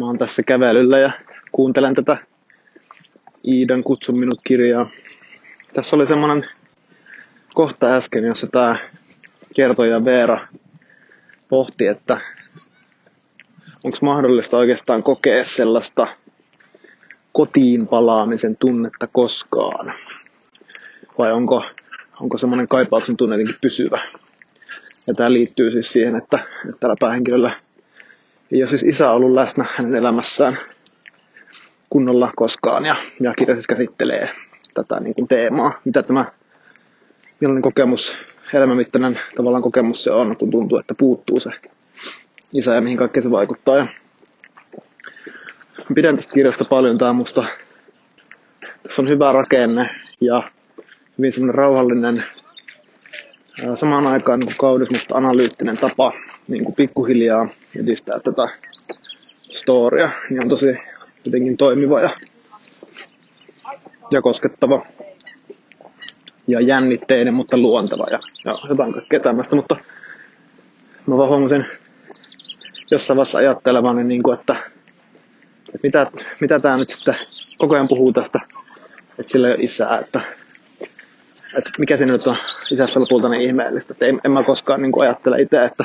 Mä oon tässä kävelyllä ja kuuntelen tätä Iidan Kutsu minut kirjaa. Tässä oli semmonen kohta äsken, jossa tämä kertoja Veera pohti, että onko mahdollista oikeastaan kokea sellaista kotiin palaamisen tunnetta koskaan? Vai onko, onko semmoinen kaipauksen tunne jotenkin pysyvä? Ja tämä liittyy siis siihen, että, että tällä päähenkilöllä ei ole siis isä ollut läsnä hänen elämässään kunnolla koskaan. Ja, ja kirja siis käsittelee tätä niin kuin teemaa, mitä tämä, millainen kokemus, elämänmittainen tavallaan kokemus se on, kun tuntuu, että puuttuu se isä ja mihin kaikkeen se vaikuttaa. Ja pidän tästä kirjasta paljon. Tämä musta, tässä on hyvä rakenne ja hyvin semmoinen rauhallinen, samaan aikaan niin kaunis, mutta analyyttinen tapa niin kuin pikkuhiljaa edistää tätä storia. Niin on tosi jotenkin toimiva ja, ja koskettava ja jännitteinen, mutta luonteva ja, ja jotain kaikkea tämmöistä. Mutta mä vaan huomasin jossain vaiheessa ajattelevani, niin kuin, että, että mitä, mitä tämä nyt sitten koko ajan puhuu tästä, että sillä ei ole isää, että, että mikä se nyt on isässä lopulta niin ihmeellistä. Että en, en mä koskaan niin kuin ajattele itse, että,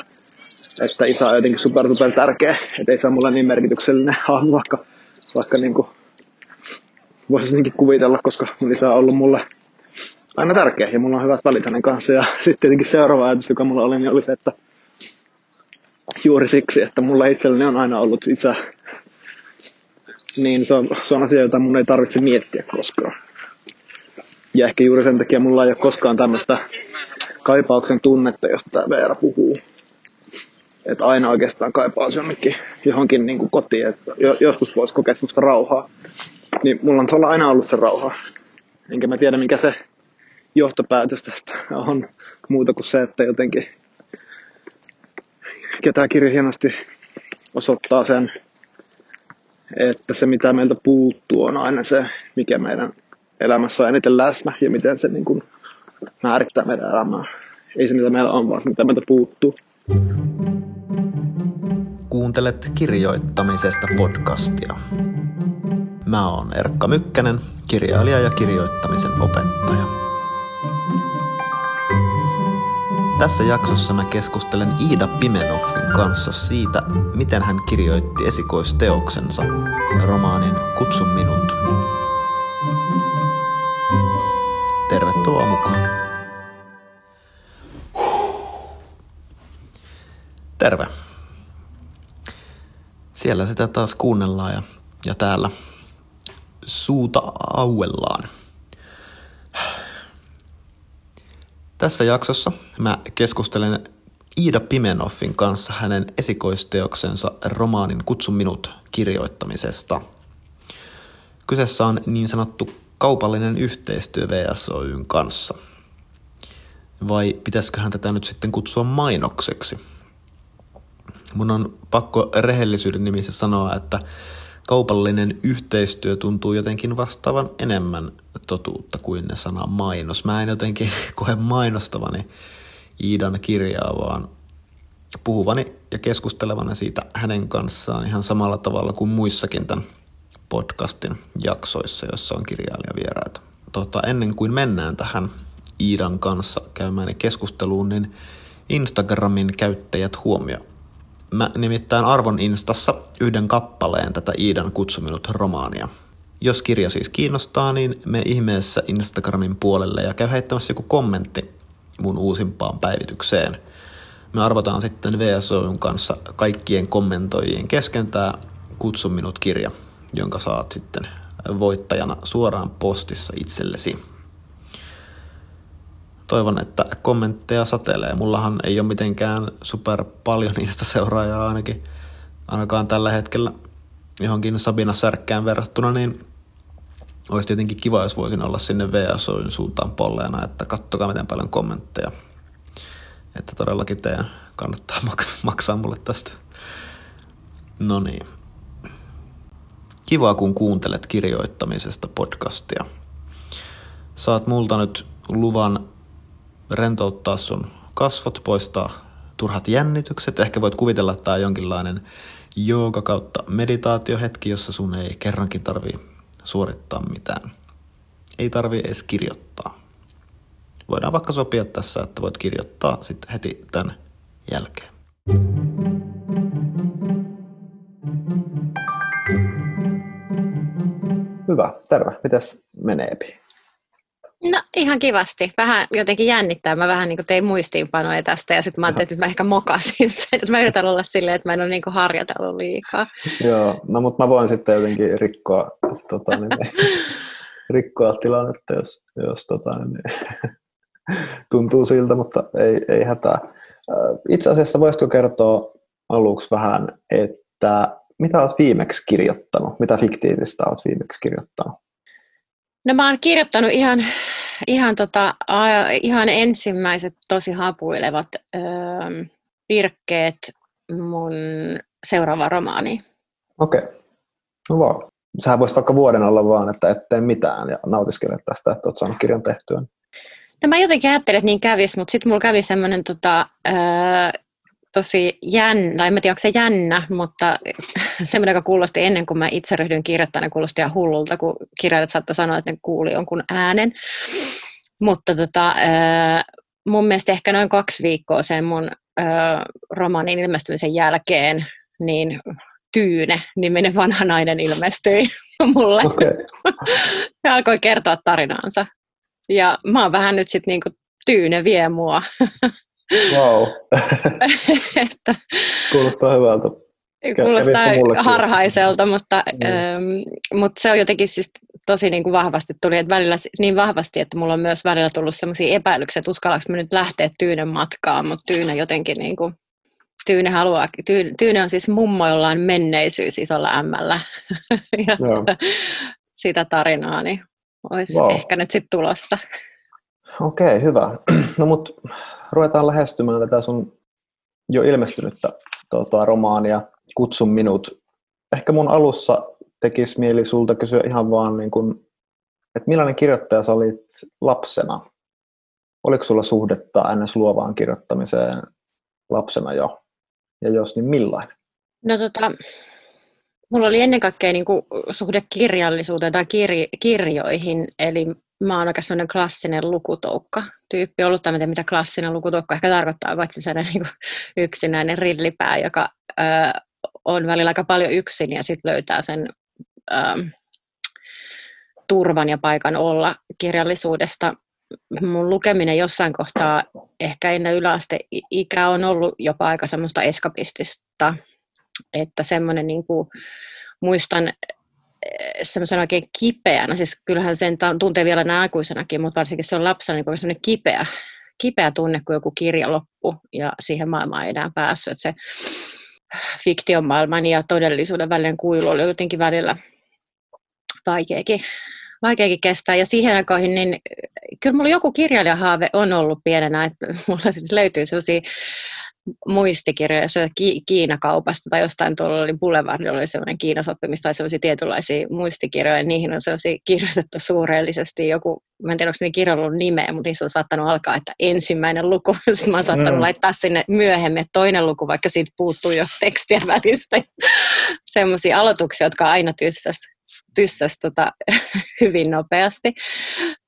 että isä on jotenkin super, super tärkeä, että ei se ole mulle niin merkityksellinen hahmo, vaikka, vaikka niin kuin voisi kuvitella, koska mun isä on ollut mulle aina tärkeä ja mulla on hyvät välit hänen kanssa. Ja sitten tietenkin seuraava ajatus, joka mulla oli, niin oli se, että juuri siksi, että mulla itselleni on aina ollut isä, niin se on, se on asia, jota mun ei tarvitse miettiä koskaan. Ja ehkä juuri sen takia mulla ei ole koskaan tämmöistä kaipauksen tunnetta, josta Veera puhuu. Että aina oikeastaan kaipaus jonnekin johonkin niin kuin kotiin, että joskus voisi kokea semmoista rauhaa. Niin mulla on tuolla aina ollut se rauha. Enkä mä tiedä, mikä se johtopäätös tästä on muuta kuin se, että jotenkin ketä kirja hienosti osoittaa sen, että se mitä meiltä puuttuu on aina se, mikä meidän elämässä on eniten läsnä ja miten se niin kuin määrittää meidän elämää. Ei se mitä meillä on, vaan se mitä meiltä puuttuu. Kuuntelet kirjoittamisesta podcastia. Mä oon Erkka Mykkänen, kirjailija ja kirjoittamisen opettaja. Tässä jaksossa mä keskustelen Iida Pimenoffin kanssa siitä, miten hän kirjoitti esikoisteoksensa, romaanin Kutsu minut. Tervetuloa mukaan. Terve. Siellä sitä taas kuunnellaan ja, ja täällä suuta auellaan. Tässä jaksossa mä keskustelen Iida Pimenoffin kanssa hänen esikoisteoksensa romaanin Kutsu minut kirjoittamisesta. Kyseessä on niin sanottu kaupallinen yhteistyö VSOYn kanssa. Vai pitäisiköhän tätä nyt sitten kutsua mainokseksi? Mun on pakko rehellisyyden nimissä sanoa, että kaupallinen yhteistyö tuntuu jotenkin vastaavan enemmän totuutta kuin ne sana mainos. Mä en jotenkin koe mainostavani Iidan kirjaa, vaan puhuvani ja keskustelevani siitä hänen kanssaan ihan samalla tavalla kuin muissakin tämän podcastin jaksoissa, joissa on kirjailijavieraita. Tota, ennen kuin mennään tähän Iidan kanssa käymään keskusteluun, niin Instagramin käyttäjät huomio Mä nimittäin arvon Instassa yhden kappaleen tätä Iidan kutsuminut romaania. Jos kirja siis kiinnostaa, niin me ihmeessä Instagramin puolelle ja käy heittämässä joku kommentti mun uusimpaan päivitykseen. Me arvotaan sitten VSOyn kanssa kaikkien kommentoijien kesken tämä Kutsu minut kirja, jonka saat sitten voittajana suoraan postissa itsellesi toivon, että kommentteja satelee. Mullahan ei ole mitenkään super paljon niistä seuraajaa ainakin, ainakaan tällä hetkellä johonkin Sabina Särkkään verrattuna, niin olisi tietenkin kiva, jos voisin olla sinne VSOin suuntaan polleena, että kattokaa miten paljon kommentteja. Että todellakin teidän kannattaa maksaa mulle tästä. No niin. Kiva, kun kuuntelet kirjoittamisesta podcastia. Saat multa nyt luvan rentouttaa sun kasvot, poistaa turhat jännitykset. Ehkä voit kuvitella, että tämä on jonkinlainen jooga kautta meditaatiohetki, jossa sun ei kerrankin tarvi suorittaa mitään. Ei tarvi edes kirjoittaa. Voidaan vaikka sopia tässä, että voit kirjoittaa sitten heti tämän jälkeen. Hyvä, terve. Mitäs meneepi? No ihan kivasti. Vähän jotenkin jännittää. Mä vähän niin kuin tein muistiinpanoja tästä ja sitten mä ajattelin, että mä ehkä mokasin sen. Mä yritän olla silleen, että mä en ole niin kuin harjoitellut liikaa. Joo, no mutta mä voin sitten jotenkin rikkoa, tota, niin, rikkoa tilannetta, jos, jos tota, niin, tuntuu siltä, mutta ei, ei hätää. Itse asiassa voisitko kertoa aluksi vähän, että mitä olet viimeksi kirjoittanut? Mitä fiktiivistä olet viimeksi kirjoittanut? No mä oon kirjoittanut ihan, ihan, tota, ihan ensimmäiset tosi hapuilevat öö, virkkeet mun seuraava romaani. Okei. Okay. No vaan. Sähän voisit vaikka vuoden olla vaan, että et tee mitään ja nautiskele tästä, että oot saanut kirjan tehtyä. No mä jotenkin ajattelin, että niin kävis, mutta sitten mulla kävi semmoinen tota, öö, tosi jännä, en mä tiedä onko se jännä, mutta semmoinen, joka kuulosti ennen kuin mä itse ryhdyin kirjoittamaan, kuulosti ihan hullulta, kun kirjailijat saattoi sanoa, että ne kuuli jonkun äänen. Mutta tota, mun mielestä ehkä noin kaksi viikkoa sen mun romaanin ilmestymisen jälkeen, niin Tyyne, niminen vanha nainen ilmestyi mulle. Okay. ja alkoi kertoa tarinaansa. Ja mä oon vähän nyt sitten niinku Tyyne vie mua. Wow. että, Kuulostaa hyvältä. Kuulostaa harhaiselta, mutta, mm. ähm, mutta se on jotenkin siis tosi niin kuin vahvasti tuli, että välillä niin vahvasti, että mulla on myös välillä tullut sellaisia epäilyksiä, että uskallanko mä nyt lähteä Tyynen matkaan, mutta Tyyne jotenkin niin kuin, Tyyne haluaa, Tyyne, Tyyne on siis mummo, jolla on menneisyys isolla ämmällä. ja sitä tarinaa, niin olisi wow. ehkä nyt sitten tulossa. Okei, okay, hyvä. No mutta ruvetaan lähestymään tätä sun jo ilmestynyttä tota, romaania Kutsun minut. Ehkä mun alussa tekisi mieli sulta kysyä ihan vaan, niin kun, että millainen kirjoittaja sä olit lapsena? Oliko sulla suhdetta ns. luovaan kirjoittamiseen lapsena jo? Ja jos, niin millainen? No tota, mulla oli ennen kaikkea niin kuin, suhde kirjallisuuteen tai kirj- kirjoihin, eli mä oon aika sellainen klassinen lukutoukka tyyppi ollut, tai mitä klassinen lukutoukka ehkä tarkoittaa, paitsi sellainen niin yksinäinen rillipää, joka ö, on välillä aika paljon yksin ja sitten löytää sen ö, turvan ja paikan olla kirjallisuudesta. Mun lukeminen jossain kohtaa, ehkä ennen yläaste ikä on ollut jopa aika semmoista eskapistista, että semmoinen niin kuin, muistan semmoisen oikein kipeänä, siis kyllähän sen tuntee vielä näin aikuisenakin, mutta varsinkin se on lapsena niin semmoinen kipeä, kipeä tunne, kun joku kirja loppu ja siihen maailmaan ei enää päässyt. Että se fiktion maailman ja todellisuuden välinen kuilu oli jotenkin välillä vaikeakin, vaikeakin kestää. Ja siihen aikoihin, niin kyllä mulla joku kirjailijahaave on ollut pienenä, että mulla siis löytyy sellaisia muistikirjoja Ki- Kiinakaupasta tai jostain tuolla oli Boulevardilla oli sellainen Kiinasoppimista tai sellaisia tietynlaisia muistikirjoja, ja niihin on sellaisia kirjoitettu suureellisesti joku, mä en tiedä onko ne kirjoilla nimeä, mutta niissä on saattanut alkaa, että ensimmäinen luku, sitten mä oon saattanut mm. laittaa sinne myöhemmin, toinen luku, vaikka siitä puuttuu jo tekstiä välistä. Sellaisia aloituksia, jotka aina tyssäs, tyssäs tota, hyvin nopeasti.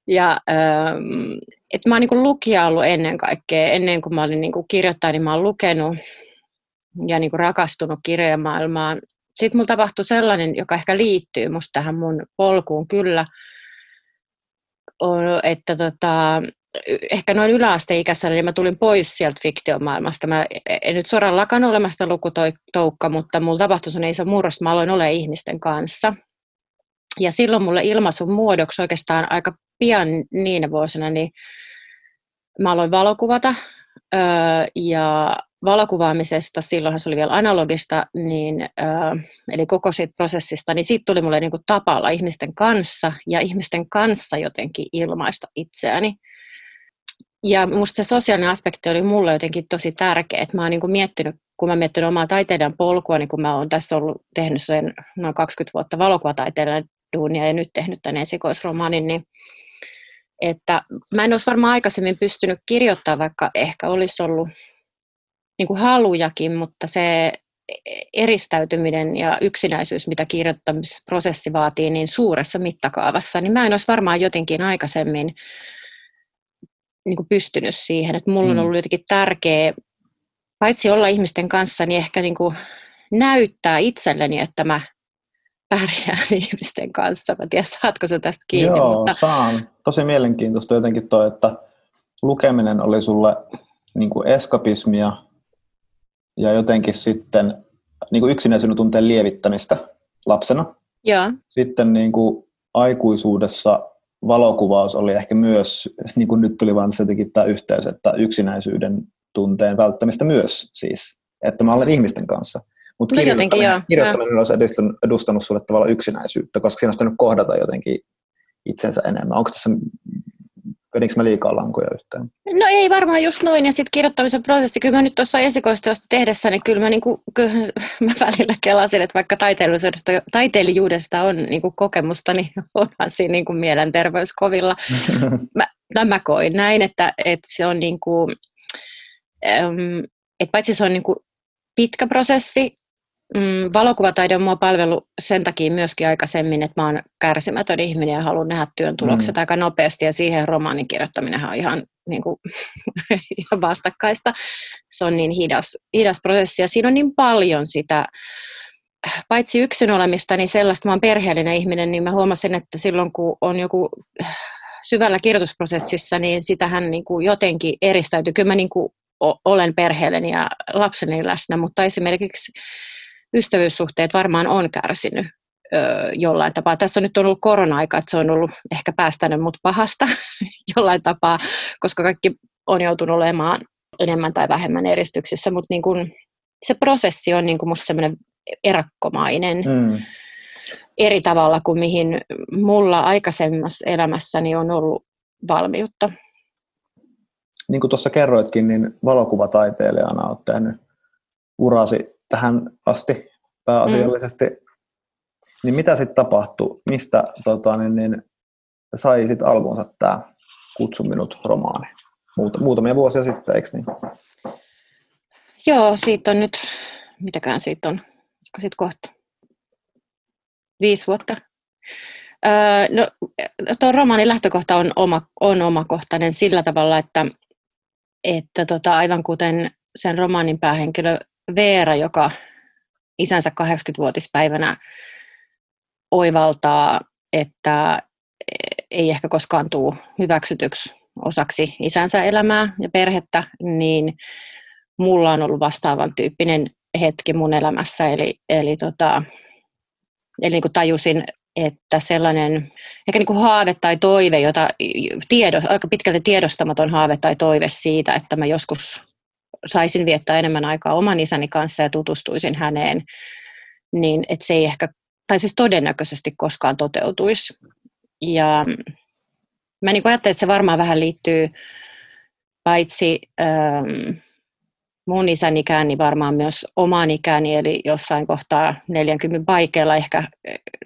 Ja ähm, et mä oon niin lukija ollut ennen kaikkea. Ennen kuin mä olin niin kirjoittaja, niin mä oon lukenut ja niin rakastunut kirjojen maailmaan. Sitten mulla tapahtui sellainen, joka ehkä liittyy musta tähän mun polkuun kyllä, että tota, ehkä noin yläasteikäisenä, niin mä tulin pois sieltä fiktiomaailmasta. Mä en nyt suoraan lakannut olemasta lukutoukka, mutta mulla tapahtui sellainen iso murros, mä aloin olla ihmisten kanssa. Ja silloin mulle ilmaisun muodoksi oikeastaan aika pian niinä vuosina, niin mä aloin valokuvata. Öö, ja valokuvaamisesta, silloinhan se oli vielä analogista, niin, öö, eli koko siitä prosessista, niin siitä tuli mulle niinku tapa olla ihmisten kanssa ja ihmisten kanssa jotenkin ilmaista itseäni. Ja minusta se sosiaalinen aspekti oli mulle jotenkin tosi tärkeä, että mä oon niinku miettinyt, kun mä miettinyt omaa taiteilijan polkua, niin kun mä oon tässä ollut tehnyt sen noin 20 vuotta valokuvataiteilijan duunia ja nyt tehnyt tämän esikoisromaanin, niin että mä en olisi varmaan aikaisemmin pystynyt kirjoittamaan, vaikka ehkä olisi ollut niin kuin halujakin, mutta se eristäytyminen ja yksinäisyys, mitä kirjoittamisprosessi vaatii niin suuressa mittakaavassa, niin mä en olisi varmaan jotenkin aikaisemmin niin kuin pystynyt siihen. Että mulla on mm. ollut jotenkin tärkeä, paitsi olla ihmisten kanssa, niin ehkä niin kuin näyttää itselleni, että mä pärjään ihmisten kanssa. Mä tiedän, saatko sä tästä kiinni? Joo, mutta... saan. Tosi mielenkiintoista jotenkin toi, että lukeminen oli sulle niin kuin eskapismia ja jotenkin sitten niin kuin yksinäisyyden tunteen lievittämistä lapsena. Ja. Sitten niin kuin aikuisuudessa valokuvaus oli ehkä myös, niin kuin nyt tuli vaan se jotenkin tämä yhteys, että yksinäisyyden tunteen välttämistä myös siis, että mä olen ihmisten kanssa. Mutta no kirjoittaminen, kirjoittaminen olisi edustanut, edustanut sulle tavallaan yksinäisyyttä, koska siinä olisi kohdata jotenkin itsensä enemmän. Onko tässä Vedinkö mä liikaa lankoja yhteen? No ei varmaan just noin. Ja sitten kirjoittamisen prosessi, kyllä mä nyt tuossa esikoisteosta tehdessä, niin kyllä mä, niinku, kyllä mä välillä kelasin, että vaikka taiteilijuudesta, taiteilijuudesta on niinku kokemusta, niin onhan siinä niinku mielenterveyskovilla. mä, no mä koin näin, että, että se on niinku, että paitsi se on niinku pitkä prosessi, Mm, valokuvataide on mua palvelu sen takia myöskin aikaisemmin, että mä oon kärsimätön ihminen ja haluan nähdä työn tulokset mm. aika nopeasti ja siihen romaanin kirjoittaminen on ihan, niin kuin, ihan vastakkaista. Se on niin hidas, hidas prosessi ja siinä on niin paljon sitä, paitsi yksin olemista, niin sellaista, mä oon perheellinen ihminen, niin mä huomasin, että silloin kun on joku syvällä kirjoitusprosessissa, niin sitähän niin kuin jotenkin eristäytyy. Kyllä mä niin kuin olen perheelleni ja lapseni läsnä, mutta esimerkiksi ystävyyssuhteet varmaan on kärsinyt ö, jollain tapaa. Tässä on nyt ollut korona-aika, että se on ollut ehkä päästänyt mut pahasta jollain tapaa, koska kaikki on joutunut olemaan enemmän tai vähemmän eristyksissä, mutta niin kun, se prosessi on niin musta semmoinen erakkomainen mm. eri tavalla kuin mihin mulla aikaisemmassa elämässäni on ollut valmiutta. Niin kuin tuossa kerroitkin, niin valokuvataiteilijana olet tehnyt urasi tähän asti pääasiallisesti. Mm. Niin mitä sitten tapahtui? Mistä tota, niin, niin, sai sitten alkunsa tämä Kutsu minut romaani? Muut, muutamia vuosia sitten, eikö niin? Joo, siitä on nyt, mitäkään siitä on, olisiko siitä kohta viisi vuotta. Öö, no, tuon romaanin lähtökohta on, oma, on omakohtainen sillä tavalla, että, että tota, aivan kuten sen romaanin päähenkilö Veera, joka isänsä 80-vuotispäivänä oivaltaa, että ei ehkä koskaan tule hyväksytyksi osaksi isänsä elämää ja perhettä, niin mulla on ollut vastaavan tyyppinen hetki mun elämässä. Eli, eli, tota, eli niin kuin tajusin, että sellainen ehkä niin kuin haave tai toive, jota tiedo, aika pitkälti tiedostamaton haave tai toive siitä, että mä joskus saisin viettää enemmän aikaa oman isäni kanssa ja tutustuisin häneen, niin että se ei ehkä, tai siis todennäköisesti koskaan toteutuisi. Ja mä niin ajattelin, että se varmaan vähän liittyy paitsi ähm, mun isän ikään, niin varmaan myös omaan ikäni, eli jossain kohtaa 40 paikeilla ehkä,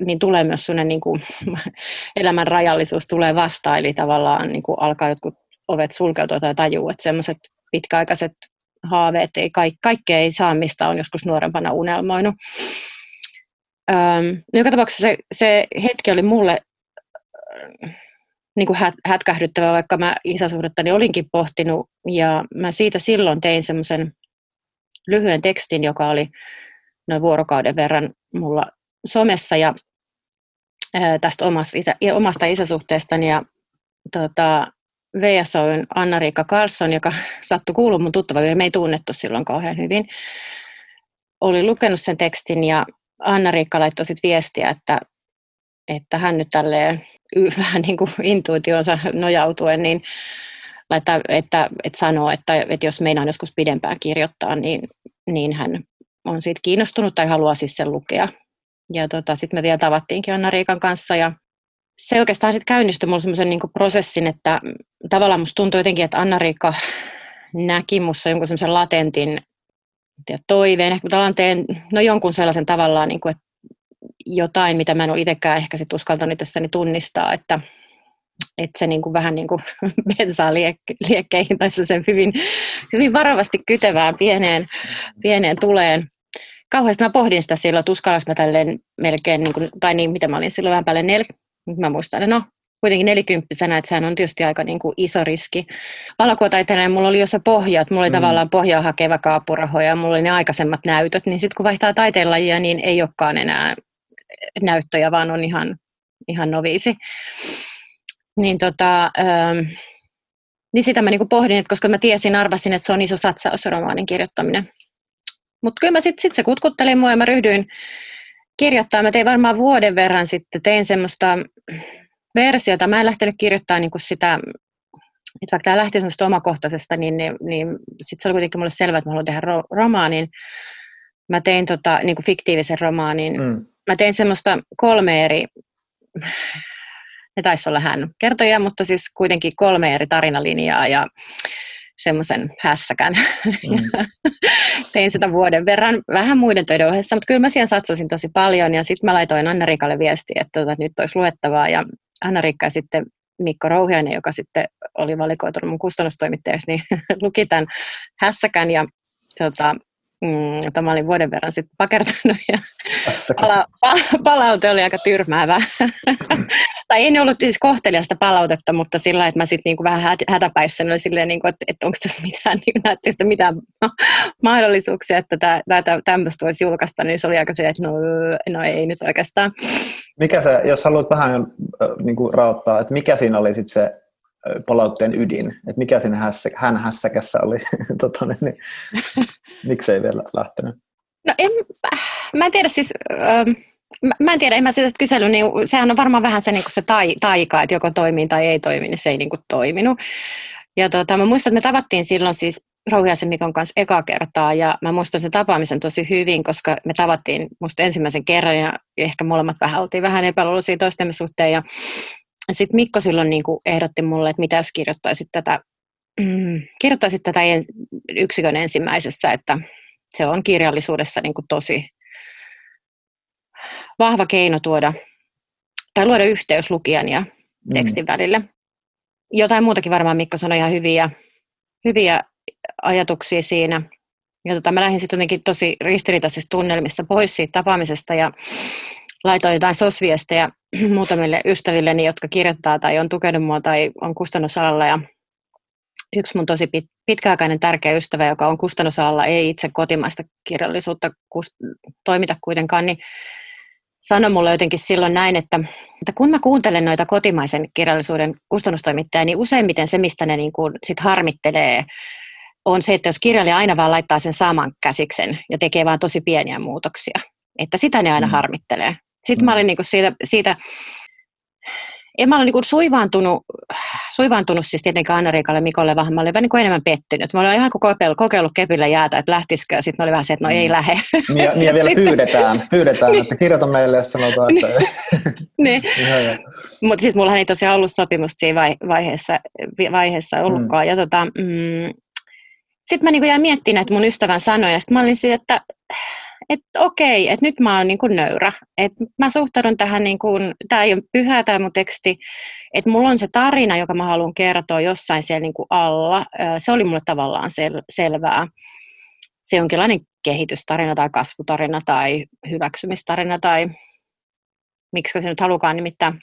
niin tulee myös sellainen niin kuin, elämän rajallisuus tulee vastaan, eli tavallaan niin kuin alkaa jotkut ovet sulkeutua tai tajuu, että semmoiset pitkäaikaiset haaveet, ei kaik, kaikkea ei saa, mistä on joskus nuorempana unelmoinut. Ähm, no joka tapauksessa se, se hetki oli mulle niin kuin hät, hätkähdyttävä, vaikka mä isäsuhdettani olinkin pohtinut, ja mä siitä silloin tein semmoisen lyhyen tekstin, joka oli noin vuorokauden verran mulla somessa, ja tästä omasta, isä, omasta isäsuhteestani, ja tota, VSOyn Anna-Riikka Carlson, joka sattui kuulua mun tuttava, me ei tunnettu silloin kauhean hyvin, oli lukenut sen tekstin ja Anna-Riikka laittoi sitten viestiä, että, että hän nyt tälleen vähän niin kuin intuitionsa nojautuen, niin laittaa, että, että sanoo, että, että jos meinaan joskus pidempään kirjoittaa, niin, niin hän on siitä kiinnostunut tai haluaa siis sen lukea. Ja tota, sitten me vielä tavattiinkin Anna-Riikan kanssa ja se oikeastaan sitten käynnistyi mulle semmoisen niin prosessin, että tavallaan musta tuntui jotenkin, että Anna-Riikka näki musta jonkun semmoisen latentin toiveen, ehkä tavallaan teen no jonkun sellaisen tavallaan, niin kuin, että jotain, mitä mä en ole itsekään ehkä sit uskaltanut itsessäni tunnistaa, että, että se niin kuin vähän niin kuin bensaa liekkeihin tai sen hyvin, hyvin varovasti kytevään pieneen, pieneen tuleen. Kauheasti mä pohdin sitä silloin, että uskallas mä tälleen melkein, niin kuin, tai niin, mitä mä olin silloin vähän päälle mä muistan, että no kuitenkin nelikymppisenä, että sehän on tietysti aika niin kuin iso riski. Valokuotaiteilijan mulla oli jo se pohja, että mulla oli mm. tavallaan pohjaa hakeva kaapurahoja ja mulla oli ne aikaisemmat näytöt, niin sitten kun vaihtaa taiteenlajia, niin ei olekaan enää näyttöjä, vaan on ihan, ihan noviisi. Niin, tota, ähm, niin sitä mä niinku pohdin, että koska mä tiesin, arvasin, että se on iso satsaus romaanin kirjoittaminen. Mutta kyllä mä sitten sit se kutkutteli mua ja mä ryhdyin kirjoittaa. Mä tein varmaan vuoden verran sitten, tein semmoista versiota. Mä en lähtenyt kirjoittaa niinku sitä, että vaikka tämä lähti semmoista omakohtaisesta, niin, niin, niin sitten se oli kuitenkin mulle selvää, että mä haluan tehdä ro- romaanin. Mä tein tota, niinku fiktiivisen romaanin. Mm. Mä tein semmoista kolme eri ne taisi olla hän kertoja, mutta siis kuitenkin kolme eri tarinalinjaa ja semmoisen hässäkän. Mm. tein sitä vuoden verran vähän muiden töiden ohessa, mutta kyllä mä siihen satsasin tosi paljon ja sitten mä laitoin Anna-Riikalle viesti, että, tota, että nyt olisi luettavaa ja Anna-Riikka ja sitten Mikko Rouhiainen, joka sitten oli valikoitunut mun kustannustoimittajaksi, niin luki tämän hässäkän ja tota, mm, tämä olin vuoden verran sitten pakertanut ja pala- pala- palaute oli aika tyrmäävä. tai ei ollut siis kohteliasta palautetta, mutta sillä että mä sitten niinku vähän hätäpäissä oli silleen, niinku, että, että onko tässä mitään, niinku, näette sitä mitään mahdollisuuksia, että tämmöistä voisi julkaista, niin se oli aika se, että no, no ei nyt oikeastaan. Mikä se, jos haluat vähän niin kuin raottaa, että mikä siinä oli sitten se palautteen ydin, että mikä siinä hässä, hän hässäkässä oli, tota, niin, niin, miksei vielä lähtenyt? No en, mä en tiedä siis, ähm, mä en tiedä, en mä sitä kysely, niin sehän on varmaan vähän se, niin se tai, taika, että joko toimii tai ei toimi, niin se ei niin kuin toiminut. Ja tota, mä muistan, että me tavattiin silloin siis Rouhiaisen Mikon kanssa eka kertaa ja mä muistan sen tapaamisen tosi hyvin, koska me tavattiin musta ensimmäisen kerran ja ehkä molemmat vähän oltiin vähän epäluuloisia toistemme suhteen ja sitten Mikko silloin niin kuin ehdotti mulle, että mitä jos kirjoittaisit tätä, mm, kirjoittaisit tätä yksikön ensimmäisessä, että se on kirjallisuudessa niin kuin tosi vahva keino tuoda tai luoda yhteys lukijan ja mm. tekstin mm. välille. Jotain muutakin varmaan Mikko sanoi ihan hyviä, hyviä ajatuksia siinä. Ja tota, mä lähdin sitten jotenkin tosi ristiriitaisissa tunnelmissa pois siitä tapaamisesta ja laitoin jotain sosviestejä muutamille ystävilleni, jotka kirjoittaa tai on tukenut mua tai on kustannusalalla. Ja yksi mun tosi pit, pitkäaikainen tärkeä ystävä, joka on kustannusalalla, ei itse kotimaista kirjallisuutta kust, toimita kuitenkaan, niin sanoi mulle jotenkin silloin näin, että, että kun mä kuuntelen noita kotimaisen kirjallisuuden kustannustoimittajia, niin useimmiten se, mistä ne niin kuin sit harmittelee, on se, että jos kirjailija aina vaan laittaa sen saman käsiksen ja tekee vaan tosi pieniä muutoksia, että sitä ne aina mm. harmittelee. Sitten mä olin niinku siitä, siitä en mä ole niinku suivaantunut, suivaantunut siis tietenkään Anna-Riikalle, Mikolle, vaan mä olin vähän niinku enemmän pettynyt. Mä olin ihan kokeillut, kokeillut kepillä jäätä, että lähtisikö, ja sitten oli vähän se, että no ei mm. lähde. Niin, ja, niin ja vielä sitten, pyydetään, pyydetään niin, että kirjoita meille, jos sanotaan, että niin. Mutta siis mullahan ei tosiaan ollut sopimusta siinä vaiheessa, vaiheessa ollutkaan. Mm. Ja tota, mm, sitten mä niinku jäin miettimään näitä mun ystävän sanoja, sitten mä olin siitä, että että okei, että nyt mä oon niin kuin nöyrä. että mä suhtaudun tähän, niin kuin, tämä ei ole pyhä tämä mun teksti, että mulla on se tarina, joka mä haluan kertoa jossain siellä niin kuin alla. Se oli mulle tavallaan sel- selvää. Se jonkinlainen kehitystarina tai kasvutarina tai hyväksymistarina tai miksi se nyt halukaan nimittäin.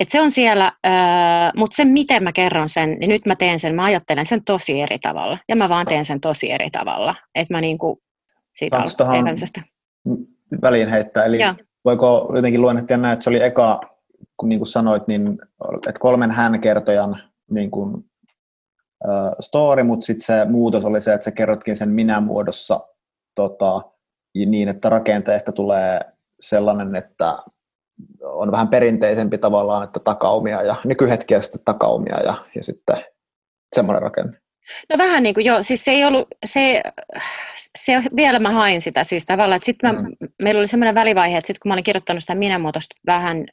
Et se on siellä, mutta se miten mä kerron sen, niin nyt mä teen sen, mä ajattelen sen tosi eri tavalla. Ja mä vaan teen sen tosi eri tavalla. Että mä niinku siitä alkuperäisestä. väliin heittää, eli ja. voiko jotenkin luonnehtia näin, että se oli eka, kun niin kuin sanoit, niin, että kolmen hän kertojan niin kuin, uh, story, mutta sitten se muutos oli se, että sä kerrotkin sen minä-muodossa tota, niin, että rakenteesta tulee sellainen, että on vähän perinteisempi tavallaan, että takaumia ja nykyhetkiä sitten takaumia ja, ja sitten semmoinen rakenne. No vähän niin kuin joo, siis se ei ollut, se, se vielä mä hain sitä siis tavallaan, että sitten mm. meillä oli semmoinen välivaihe, että sitten kun mä olin kirjoittanut sitä minämuotoista vähän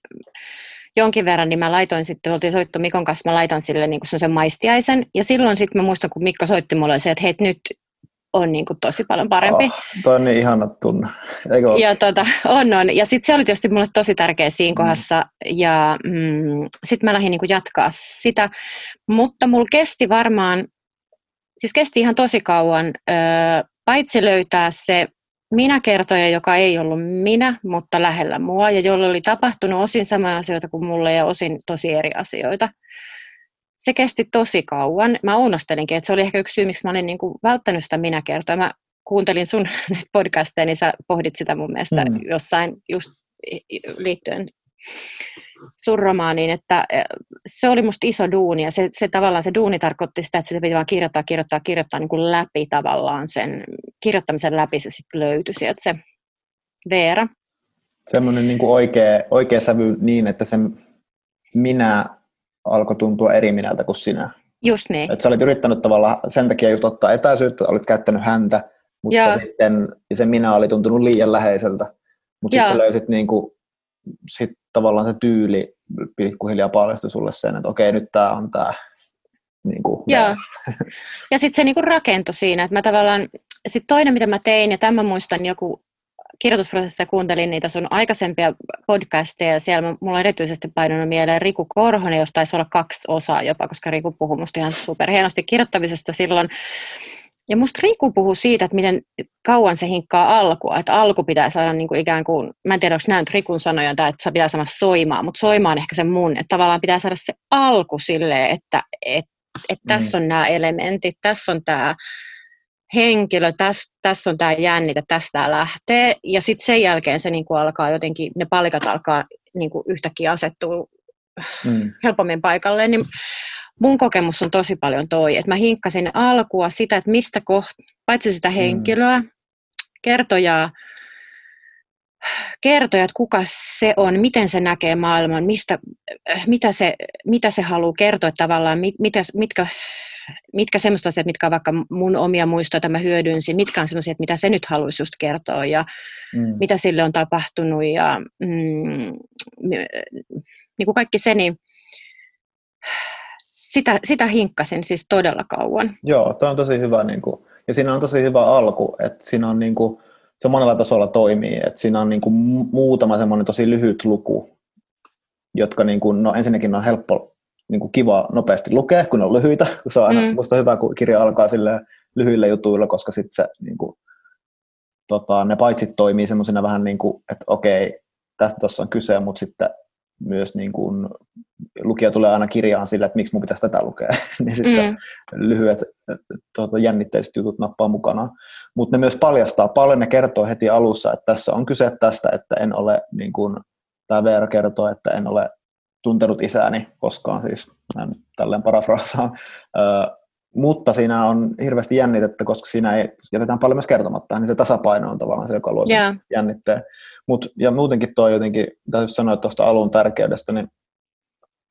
jonkin verran, niin mä laitoin sitten, oltiin soittu Mikon kanssa, mä laitan sille niin sen maistiaisen, ja silloin sitten mä muistan, kun Mikko soitti mulle se, että hei nyt on niin kuin tosi paljon parempi. Oh, toi on niin ihana tunne. Eikö ja tota, on, on. Ja sitten se oli tietysti mulle tosi tärkeä siinä mm. kohdassa. Ja mm, sitten mä lähdin niin kuin jatkaa sitä. Mutta mulla kesti varmaan, siis kesti ihan tosi kauan, öö, paitsi löytää se minä kertoja, joka ei ollut minä, mutta lähellä mua, ja jolle oli tapahtunut osin samoja asioita kuin mulle ja osin tosi eri asioita se kesti tosi kauan. Mä uunastelinkin, että se oli ehkä yksi syy, miksi mä olin niin kuin välttänyt sitä minä kertoa. Mä kuuntelin sun podcasteja, niin sä pohdit sitä mun mielestä mm. jossain just liittyen sun romaaniin, että e, se oli musta iso duuni ja se, se tavallaan se duuni tarkoitti sitä, että sitä piti vaan kirjoittaa, kirjoittaa, kirjoittaa niin kuin läpi tavallaan sen kirjoittamisen läpi se sitten löytyi sieltä se Veera. Semmoinen niin kuin oikea, oikea sävy niin, että se minä alkoi tuntua eri minältä kuin sinä. Just niin. Että sä olit yrittänyt tavallaan sen takia just ottaa etäisyyttä, olit käyttänyt häntä, mutta Joo. sitten se minä oli tuntunut liian läheiseltä. Mutta sitten sä löysit niinku, sit tavallaan se tyyli pikkuhiljaa paljastui sulle sen, että okei, nyt tämä on tämä. Niinku, Joo. ja sitten se niinku rakentui siinä, että mä tavallaan, sitten toinen mitä mä tein, ja tämän muistan joku kirjoitusprosessissa kuuntelin niitä sun aikaisempia podcasteja, ja siellä mulla on erityisesti painunut mieleen Riku Korhonen, josta taisi olla kaksi osaa jopa, koska Riku puhui musta ihan superhienosti kirjoittamisesta silloin. Ja musta Riku puhuu siitä, että miten kauan se hinkkaa alkua, että alku pitää saada niin kuin ikään kuin, mä en tiedä, onko näin Rikun sanoja, että se pitää saada soimaan, mutta soimaan ehkä se mun, että tavallaan pitää saada se alku silleen, että, että, että tässä mm. on nämä elementit, tässä on tämä henkilö, tässä, tässä on tämä jännite, tästä lähtee, ja sitten sen jälkeen se niin kuin alkaa jotenkin, ne palikat alkaa niin kuin yhtäkkiä asettua mm. helpommin paikalleen, niin mun kokemus on tosi paljon toi, että mä hinkkasin alkua sitä, että mistä kohta, paitsi sitä mm. henkilöä, mm. kertojaa, kertoja, että kuka se on, miten se näkee maailman, mistä, mitä, se, mitä se haluaa kertoa tavallaan, mit, mitä, mitkä mitkä semmoista asiat, mitkä on vaikka mun omia muistoja, että mä hyödynsin, mitkä on semmoisia, mitä se nyt haluaisi just kertoa ja mm. mitä sille on tapahtunut ja mm, niin kuin kaikki se, niin sitä, sitä hinkkasin siis todella kauan. Joo, tämä on tosi hyvä niin kuin, ja siinä on tosi hyvä alku, että siinä on niin kuin, se monella tasolla toimii, että siinä on niin kuin muutama semmoinen tosi lyhyt luku, jotka niin kuin, no ensinnäkin on helppo niin kuin kiva nopeasti lukea, kun on lyhyitä. Se on aina mm. musta hyvä, kun kirja alkaa lyhyillä jutuilla, koska sitten se niin kuin, tota, ne paitsit toimii semmoisena vähän niin kuin, että okei, tästä tuossa on kyse, mutta sitten myös niin kuin, lukija tulee aina kirjaan sillä, että miksi mun pitäisi tätä lukea, niin sitten mm. lyhyet tuota, jännitteiset jutut nappaa mukana. Mutta ne myös paljastaa paljon, ne kertoo heti alussa, että tässä on kyse tästä, että en ole, niin kuin, tämä Veera kertoo, että en ole tuntenut isääni koskaan, siis nyt tälleen parafraasaan. mutta siinä on hirveästi jännitettä, koska siinä ei, jätetään paljon myös kertomatta, niin se tasapaino on tavallaan se, joka luo sen yeah. jännitteen. Mut, ja muutenkin tuo jotenkin, täytyy sanoa tuosta alun tärkeydestä, niin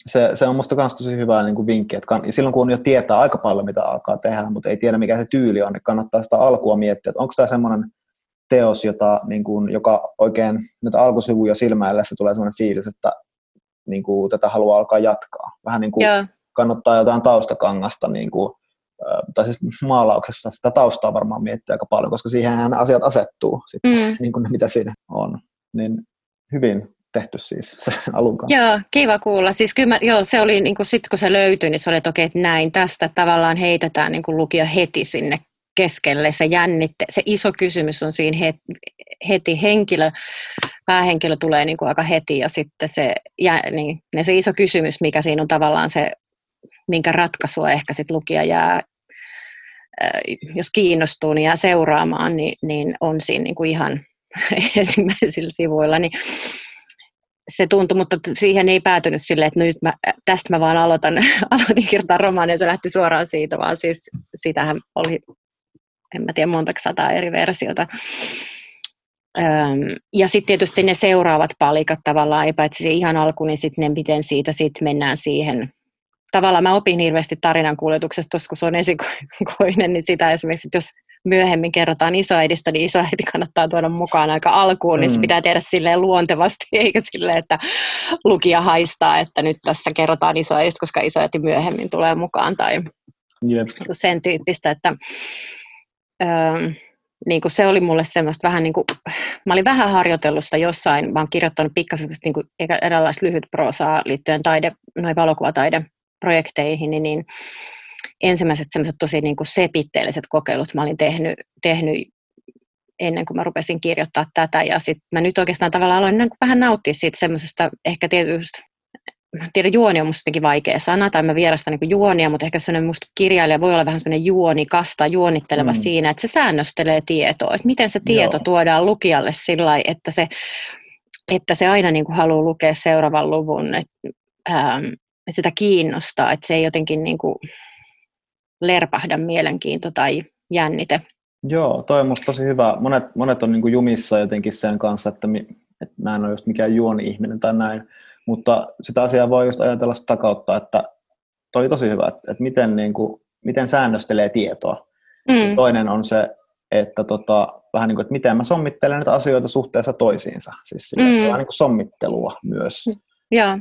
se, se on musta myös tosi hyvä niin kuin vinkki, että kann, silloin kun on jo tietää aika paljon, mitä alkaa tehdä, mutta ei tiedä, mikä se tyyli on, niin kannattaa sitä alkua miettiä, että onko tämä semmoinen teos, jota, niin kuin, joka oikein näitä alkusivuja silmäillessä tulee semmoinen fiilis, että niin kuin, tätä haluaa alkaa jatkaa. Vähän niin kuin Joo. kannattaa jotain taustakangasta, niin kuin, tai siis maalauksessa sitä taustaa varmaan miettiä aika paljon, koska siihen asiat asettuu, sitten, mm. niin kuin mitä siinä on. Niin hyvin tehty siis se alun kanssa. Joo, kiva kuulla. Siis kyllä mä, joo, se oli, niin kuin, sit kun se löytyi, niin se oli, että okei, että näin tästä tavallaan heitetään niin kuin lukija heti sinne keskelle. Se jännitte, se iso kysymys on siinä heti, heti henkilö, päähenkilö tulee niin kuin aika heti ja sitten se, ja, niin, ja se iso kysymys, mikä siinä on tavallaan se, minkä ratkaisua ehkä sitten lukija jää, jos kiinnostuu, niin jää seuraamaan, niin, niin on siinä niin kuin ihan ensimmäisillä sivuilla, niin se tuntui, mutta siihen ei päätynyt silleen, että no nyt mä, tästä mä vaan aloitan, aloitin kirjoittaa romaania ja se lähti suoraan siitä, vaan siis sitähän oli, en mä tiedä monta sataa eri versiota. Ja sitten tietysti ne seuraavat palikat tavallaan, ei paitsi ihan alku, niin sitten ne miten siitä sitten mennään siihen. Tavallaan mä opin hirveästi tarinan kuljetuksesta, koska se on esikoinen, niin sitä esimerkiksi, jos myöhemmin kerrotaan isoäidistä, niin isoäiti kannattaa tuoda mukaan aika alkuun, niin se mm. pitää tehdä silleen luontevasti, eikä silleen, että lukija haistaa, että nyt tässä kerrotaan isoäidistä, koska isoäiti myöhemmin tulee mukaan tai yep. sen tyyppistä, että öö, niin kuin se oli mulle semmoista vähän niin kuin, mä olin vähän harjoitellut sitä jossain, mä oon kirjoittanut pikkasen niin kuin eräänlaista lyhyt prosaa liittyen taide, noin valokuvataide-projekteihin, niin, niin ensimmäiset semmoiset tosi niin kuin sepitteelliset kokeilut mä olin tehnyt, tehnyt ennen kuin mä rupesin kirjoittaa tätä. Ja sitten mä nyt oikeastaan tavallaan aloin niin vähän nauttia siitä semmoisesta ehkä tietysti mä tiedän, juoni on musta jotenkin vaikea sana, tai mä vierastan niin juonia, mutta ehkä sellainen musta kirjailija voi olla vähän sellainen juonikasta, juonitteleva mm. siinä, että se säännöstelee tietoa, että miten se tieto Joo. tuodaan lukijalle sillä että se, että se aina niin kuin haluaa lukea seuraavan luvun, että, ähm, että sitä kiinnostaa, että se ei jotenkin niin kuin lerpahda mielenkiinto tai jännite. Joo, toi on musta tosi hyvä. Monet, monet on niin kuin jumissa jotenkin sen kanssa, että, mi, että mä en ole just mikään juoni-ihminen tai näin, mutta sitä asiaa voi just ajatella sitä kautta, että toi tosi hyvä, että, että miten, niin kuin, miten säännöstelee tietoa. Mm. toinen on se, että tota, vähän niin kuin, että miten mä sommittelen näitä asioita suhteessa toisiinsa. Siis sillä, mm. se on niin kuin sommittelua myös. Joo.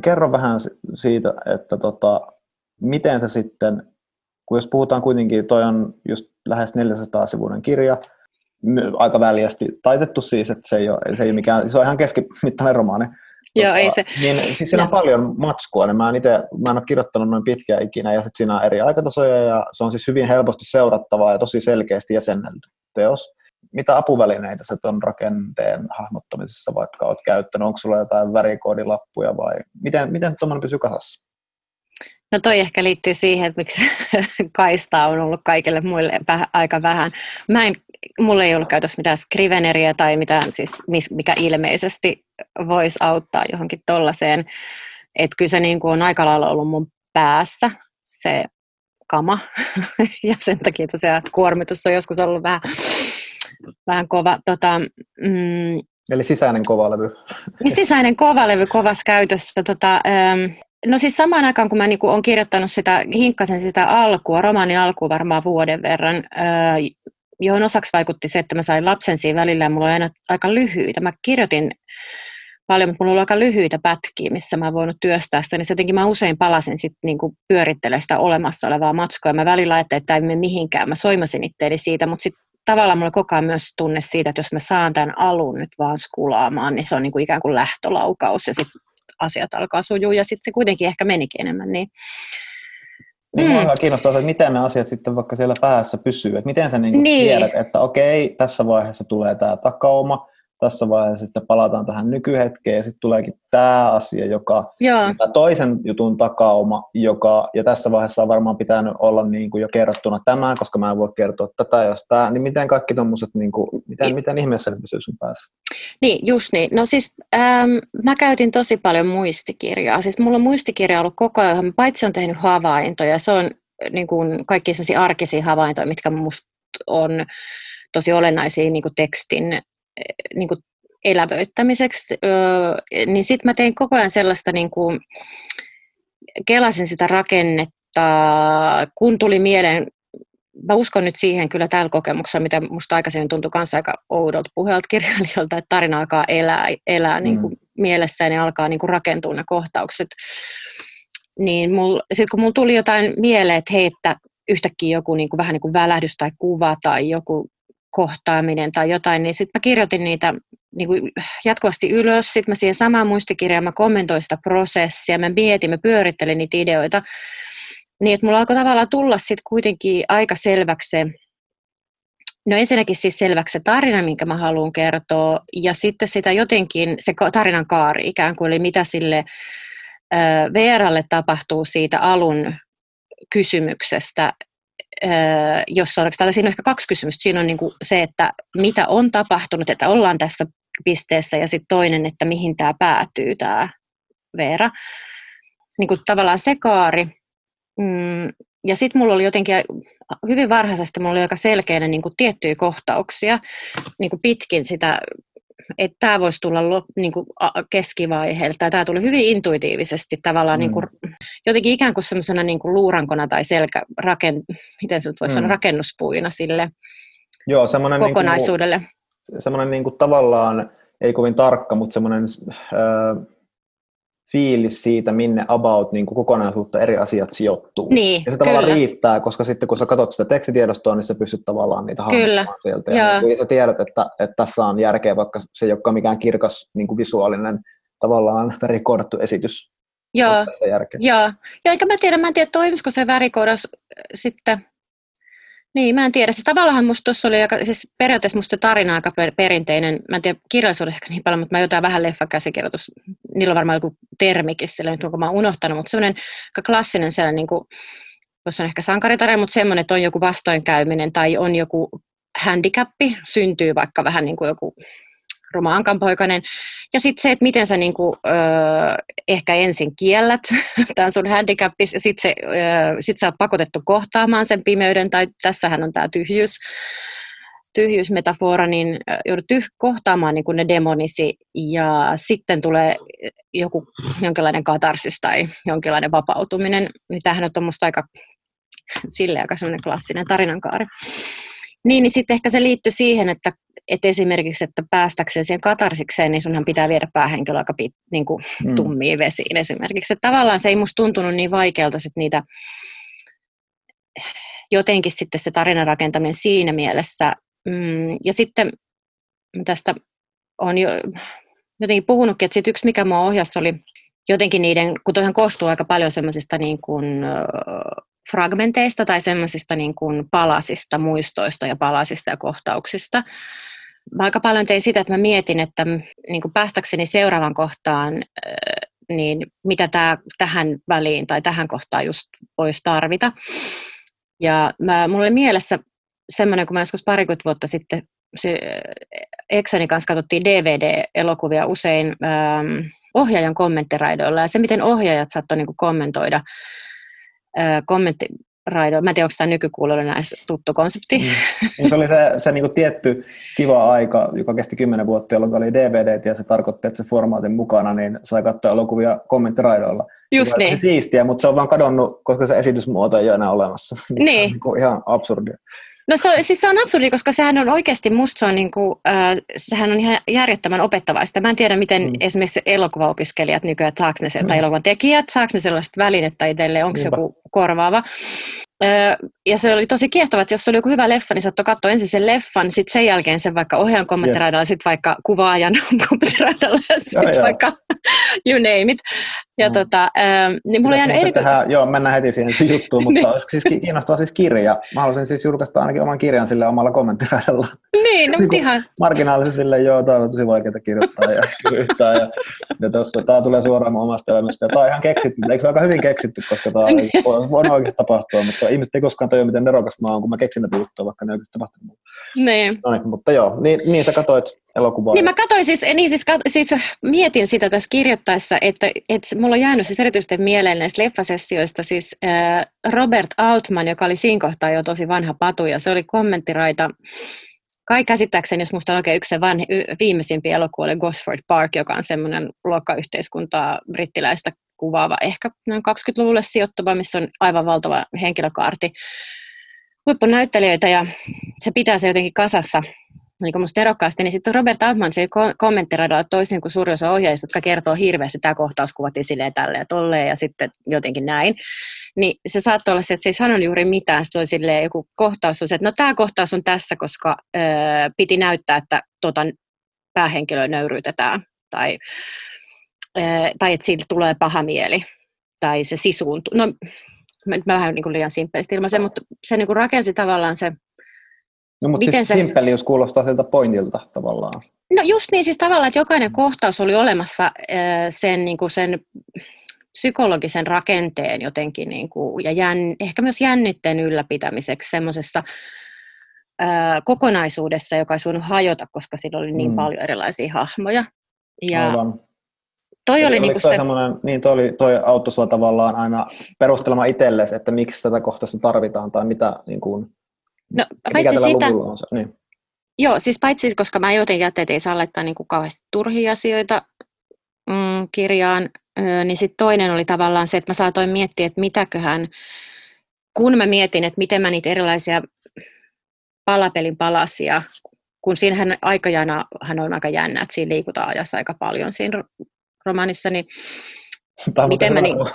Kerro vähän siitä, että tota, miten se sitten kun jos puhutaan kuitenkin, toi on just lähes 400 sivuinen kirja, aika väljästi taitettu siis, että se ei ole, se ei ole mikään, se on ihan keskimittainen romaani. Joo, tota, ei se. Niin, siis siinä on paljon matskua, niin mä en, ite, mä en ole kirjoittanut noin pitkään ikinä, ja sitten siinä on eri aikatasoja, ja se on siis hyvin helposti seurattavaa ja tosi selkeästi jäsennelty teos. Mitä apuvälineitä sä tuon rakenteen hahmottamisessa vaikka oot käyttänyt? Onko sulla jotain värikoodilappuja vai miten, miten tuommoinen pysyy kasassa? No toi ehkä liittyy siihen, että miksi kaistaa on ollut kaikille muille aika vähän. Mä en, mulla ei ollut käytössä mitään skriveneriä tai mitään, siis, mikä ilmeisesti voisi auttaa johonkin tollaiseen. Että kyllä se niin kuin on aika lailla ollut mun päässä se kama. ja sen takia tosiaan kuormitus on joskus ollut vähän, vähän kova. Tota, mm, Eli sisäinen kovalevy. Niin sisäinen kovalevy kovassa käytössä. Tota, ähm, No siis samaan aikaan, kun mä niin olen kirjoittanut sitä, hinkkasen sitä alkua, romaanin alkua varmaan vuoden verran, öö, johon osaksi vaikutti se, että mä sain lapsen siinä välillä ja mulla oli aina aika lyhyitä. Mä kirjoitin paljon, mutta mulla oli aika lyhyitä pätkiä, missä mä oon voinut työstää sitä, niin jotenkin mä usein palasin sitten niin pyörittelemään sitä olemassa olevaa matskoa. Mä välillä ajattelin, että ei mene mihinkään, mä soimasin itteeni siitä, mutta sitten tavallaan mulla koko ajan myös tunne siitä, että jos mä saan tämän alun nyt vaan skulaamaan, niin se on niin kuin ikään kuin lähtölaukaus ja sitten asiat alkaa sujua ja sitten se kuitenkin ehkä menikin enemmän niin. Niin mm. Mua kiinnostaa, että miten ne asiat sitten vaikka siellä päässä pysyy, että miten sä niin niin. tiedät, että okei, tässä vaiheessa tulee tämä takauma, tässä vaiheessa sitten palataan tähän nykyhetkeen ja sitten tuleekin tämä asia, joka tämä toisen jutun takauma, joka, ja tässä vaiheessa on varmaan pitänyt olla niin kuin jo kerrottuna tämä, koska mä en voi kertoa tätä, jos tämä, niin miten kaikki tuommoiset, niin kuin, miten, niin. miten ihmeessä ne pysyy sun päässä? Niin, just niin. No siis ähm, mä käytin tosi paljon muistikirjaa. Siis mulla on muistikirja ollut koko ajan, paitsi on tehnyt havaintoja, se on niin kuin kaikki sellaisia arkisia havaintoja, mitkä musta on tosi olennaisia niin kuin tekstin niin kuin elävöittämiseksi, niin sitten mä tein koko ajan sellaista, niin kuin, kelasin sitä rakennetta, kun tuli mieleen, mä uskon nyt siihen kyllä tällä kokemuksella, mitä musta aikaisemmin tuntui kanssa aika oudolta puheelta kirjailijalta, että tarina alkaa elää, elää niin kuin mm. mielessäni ja alkaa niin kuin rakentua ne kohtaukset. Niin sitten kun mulla tuli jotain mieleen, että hei, että yhtäkkiä joku niin kuin, vähän niin kuin välähdys tai kuva tai joku kohtaaminen tai jotain, niin sitten mä kirjoitin niitä niin kuin jatkuvasti ylös. Sitten mä siihen samaan muistikirjaan mä kommentoin sitä prosessia, mä mietin, mä pyörittelin niitä ideoita. Niin, että mulla alkoi tavallaan tulla sitten kuitenkin aika selväksi se, no ensinnäkin siis selväksi se tarina, minkä mä haluan kertoa, ja sitten sitä jotenkin, se tarinan kaari ikään kuin, eli mitä sille VRlle tapahtuu siitä alun kysymyksestä, jossa on, siinä on ehkä kaksi kysymystä. Siinä on niin kuin se, että mitä on tapahtunut, että ollaan tässä pisteessä, ja sitten toinen, että mihin tämä päätyy, tämä Veera. Niin kuin tavallaan se kaari. Mm, ja sitten mulla oli jotenkin hyvin varhaisesti mulla oli aika selkeänä niin kuin tiettyjä kohtauksia niin kuin pitkin sitä että tämä voisi tulla niin kuin keskivaiheelta, tai tämä tuli hyvin intuitiivisesti tavallaan mm. niin kuin, jotenkin ikään kuin semmoisena niin kuin luurankona tai selkä, raken, miten se mm. sanoa, rakennuspuina sille Joo, kokonaisuudelle. Niin kuin, semmoinen niin kuin tavallaan, ei kovin tarkka, mutta semmoinen äh, fiilis siitä, minne about niin kuin kokonaisuutta eri asiat sijoittuu. Niin, ja se tavallaan kyllä. riittää, koska sitten kun sä katsot sitä tekstitiedostoa, niin sä pystyt tavallaan niitä hahmottamaan sieltä. Ja, niin, ja sä tiedät, että, että tässä on järkeä, vaikka se ei olekaan mikään kirkas niin kuin visuaalinen tavallaan värikoodattu esitys. Joo, joo. Ja eikä mä tiedä, mä en tiedä, toimisiko se värikoodas sitten niin, mä en tiedä. Siis tavallaan musta tuossa oli aika, siis periaatteessa musta tarina aika per, perinteinen. Mä en tiedä kirjallisuuden ehkä niin paljon, mutta mä jotain vähän leffakäsikirjoitus. Niillä on varmaan joku termikin sillä nyt, onko mä unohtanut, mutta semmoinen aika klassinen sellainen, niin kuin, on ehkä sankaritarina, mutta semmoinen, että on joku vastoinkäyminen tai on joku handicappi, syntyy vaikka vähän niin kuin joku romaankanpoikainen. Ja sitten se, että miten sä niinku, ö, ehkä ensin kiellät tämän sun handicappis, ja sitten sit sä oot pakotettu kohtaamaan sen pimeyden, tai tässähän on tämä tyhjyys, tyhjyysmetafora, niin joudut tyh- kohtaamaan niin ne demonisi, ja sitten tulee joku jonkinlainen katarsis tai jonkinlainen vapautuminen. Niin tämähän on musta aika sille aika klassinen tarinankaari. Niin, niin sitten ehkä se liittyy siihen, että, että esimerkiksi, että päästäkseen siihen katarsikseen, niin sunhan pitää viedä päähenkilö aika pit, niin kuin mm. tummiin vesiin esimerkiksi. Että tavallaan se ei musta tuntunut niin vaikealta sit niitä, jotenkin sitten se tarinan rakentaminen siinä mielessä. Mm, ja sitten tästä on jo jotenkin puhunutkin, että sit yksi mikä mua ohjassa oli jotenkin niiden, kun toihan koostuu aika paljon semmoisista niin kuin, fragmenteista tai semmoisista niin kuin palasista, muistoista ja palasista ja kohtauksista. Mä aika paljon tein sitä, että mä mietin, että niin kuin päästäkseni seuraavan kohtaan, niin mitä tää, tähän väliin tai tähän kohtaan just voisi tarvita. Ja mä, mulla oli mielessä semmoinen, kun mä joskus parikymmentä vuotta sitten se, Ekseni kanssa katsottiin DVD-elokuvia usein ähm, ohjaajan kommenttiraidoilla, ja se, miten ohjaajat saattoi niin kommentoida kommenttiraido. Mä en tiedä, onko tämä nykykuulijoille näissä tuttu konsepti. Mm. Se oli se, se niin tietty kiva aika, joka kesti kymmenen vuotta, jolloin oli DVD, ja se tarkoitti, että se formaatin mukana, niin sai katsoa elokuvia kommenttiraidoilla. Just niin. Se siistiä, mutta se on vaan kadonnut, koska se esitysmuoto ei ole enää olemassa. Niin. Se on niin ihan absurdia. No se, on, siis se on absurdi, koska sehän on oikeasti, musta se on, niin kuin, äh, sehän on ihan järjettömän opettavaista. Mä en tiedä, miten mm. esimerkiksi elokuvaopiskelijat nykyään, saako ne sen, mm. tai elokuvan tekijät, saako ne sellaista välinettä itselleen, onko se joku korvaava. Ja se oli tosi kiehtova, että jos oli joku hyvä leffa, niin saattoi katsoa ensin sen leffan, sitten sen jälkeen sen vaikka ohjaajan kommenttiraidalla, sitten vaikka kuvaajan kommenttiraidalla, sitten vaikka you name it. Ja mm. tota, niin mulla jäänyt eri... Tehdä, joo, mennään heti siihen juttuun, mutta niin. olisi siis kiinnostava siis kirja. Mä haluaisin siis julkaista ainakin oman kirjan sille omalla kommenttiraidalla. Niin, no niin ihan. Marginaalisesti sille, joo, tämä on tosi vaikeaa kirjoittaa ja yhtään. Ja, ja tossa, tämä tulee suoraan omasta elämästä. Ja tämä on ihan keksitty, eikö se aika hyvin keksitty, koska tämä on, on oikeasti tapahtua, mutta ihmiset ei koskaan tajua, miten nerokas mä oon, kun mä keksin näitä juttuja, vaikka ne oikeasti tapahtunut. Niin. No niin, mutta joo, niin, niin sä katsoit elokuvaa. Niin mä katsoin siis, niin siis, kat, siis mietin sitä tässä kirjoittaessa, että, että mulla on jäänyt siis erityisesti mieleen näistä leffasessioista siis äh, Robert Altman, joka oli siinä kohtaa jo tosi vanha patu, ja se oli kommenttiraita kai käsittääkseni, jos musta on oikein yksi se vanhe, viimeisimpi elokuva oli Gosford Park, joka on semmoinen luokkayhteiskuntaa brittiläistä kuvaava, ehkä noin 20-luvulle sijoittuva, missä on aivan valtava henkilökaarti huippunäyttelijöitä ja se pitää se jotenkin kasassa niin kuin musta erokkaasti, niin sitten Robert Altman se kommenttiradalla toisin kuin suuri osa ohjaajista, jotka kertoo hirveästi, tämä kohtaus kuvattiin silleen tälleen ja tolleen ja sitten jotenkin näin. Niin se saattoi olla se, että se ei sanonut juuri mitään, se oli silleen joku kohtaus, on se, että no tämä kohtaus on tässä, koska ö, piti näyttää, että tota, päähenkilöä nöyryytetään tai tai että siitä tulee paha mieli, tai se sisuuntuu. No, mä, mä vähän niin kuin liian simppelisti ilmaisen, mutta se niin kuin rakensi tavallaan se... No, mutta siis se... simppelius kuulostaa siltä pointilta tavallaan. No just niin, siis tavallaan, että jokainen kohtaus oli olemassa sen, niin kuin sen psykologisen rakenteen jotenkin, niin kuin, ja jänn, ehkä myös jännitteen ylläpitämiseksi semmoisessa kokonaisuudessa, joka ei suunut hajota, koska sillä oli niin mm. paljon erilaisia hahmoja. Ja, Aivan toi oli niinku se... Niin, toi, oli, toi auttoi sua tavallaan aina perustelemaan itsellesi, että miksi tätä kohtausta tarvitaan tai mitä, niin kuin, no, mikä tällä sitä, on se. Niin. Joo, siis paitsi, koska mä jotenkin ajattelin, että ei saa laittaa niin kuin kauheasti turhia asioita mm, kirjaan, niin sitten toinen oli tavallaan se, että mä saatoin miettiä, että mitäköhän, kun mä mietin, että miten mä niitä erilaisia palapelin palasia, kun siinähän aikajana hän on aika jännä, että siinä liikutaan ajassa aika paljon siinä romaanissa, niin miten mä niin...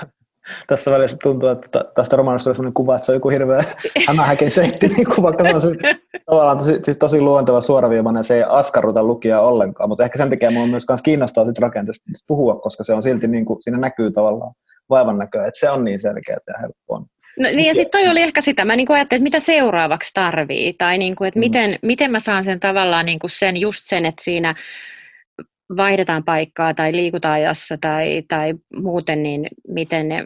Tässä välissä tuntuu, että tästä romaanista on sellainen kuva, että se on joku hirveä hämähäkin seitti, niin kuin vaikka se on siis, tavallaan tosi, siis tosi luonteva suoraviivainen, se ei askarruta lukijaa ollenkaan, mutta ehkä sen takia minua myös kiinnostaa rakenteesta puhua, koska se on silti niin kuin, siinä näkyy tavallaan vaivan näköä, että se on niin selkeä ja helppoa. No, niin ja sitten toi oli ehkä sitä, mä niin ajattelin, että mitä seuraavaksi tarvii, tai niin kuin, että mm. miten, miten mä saan sen tavallaan niin kuin sen, just sen, että siinä vaihdetaan paikkaa tai liikutaan ajassa tai, tai muuten, niin miten ne,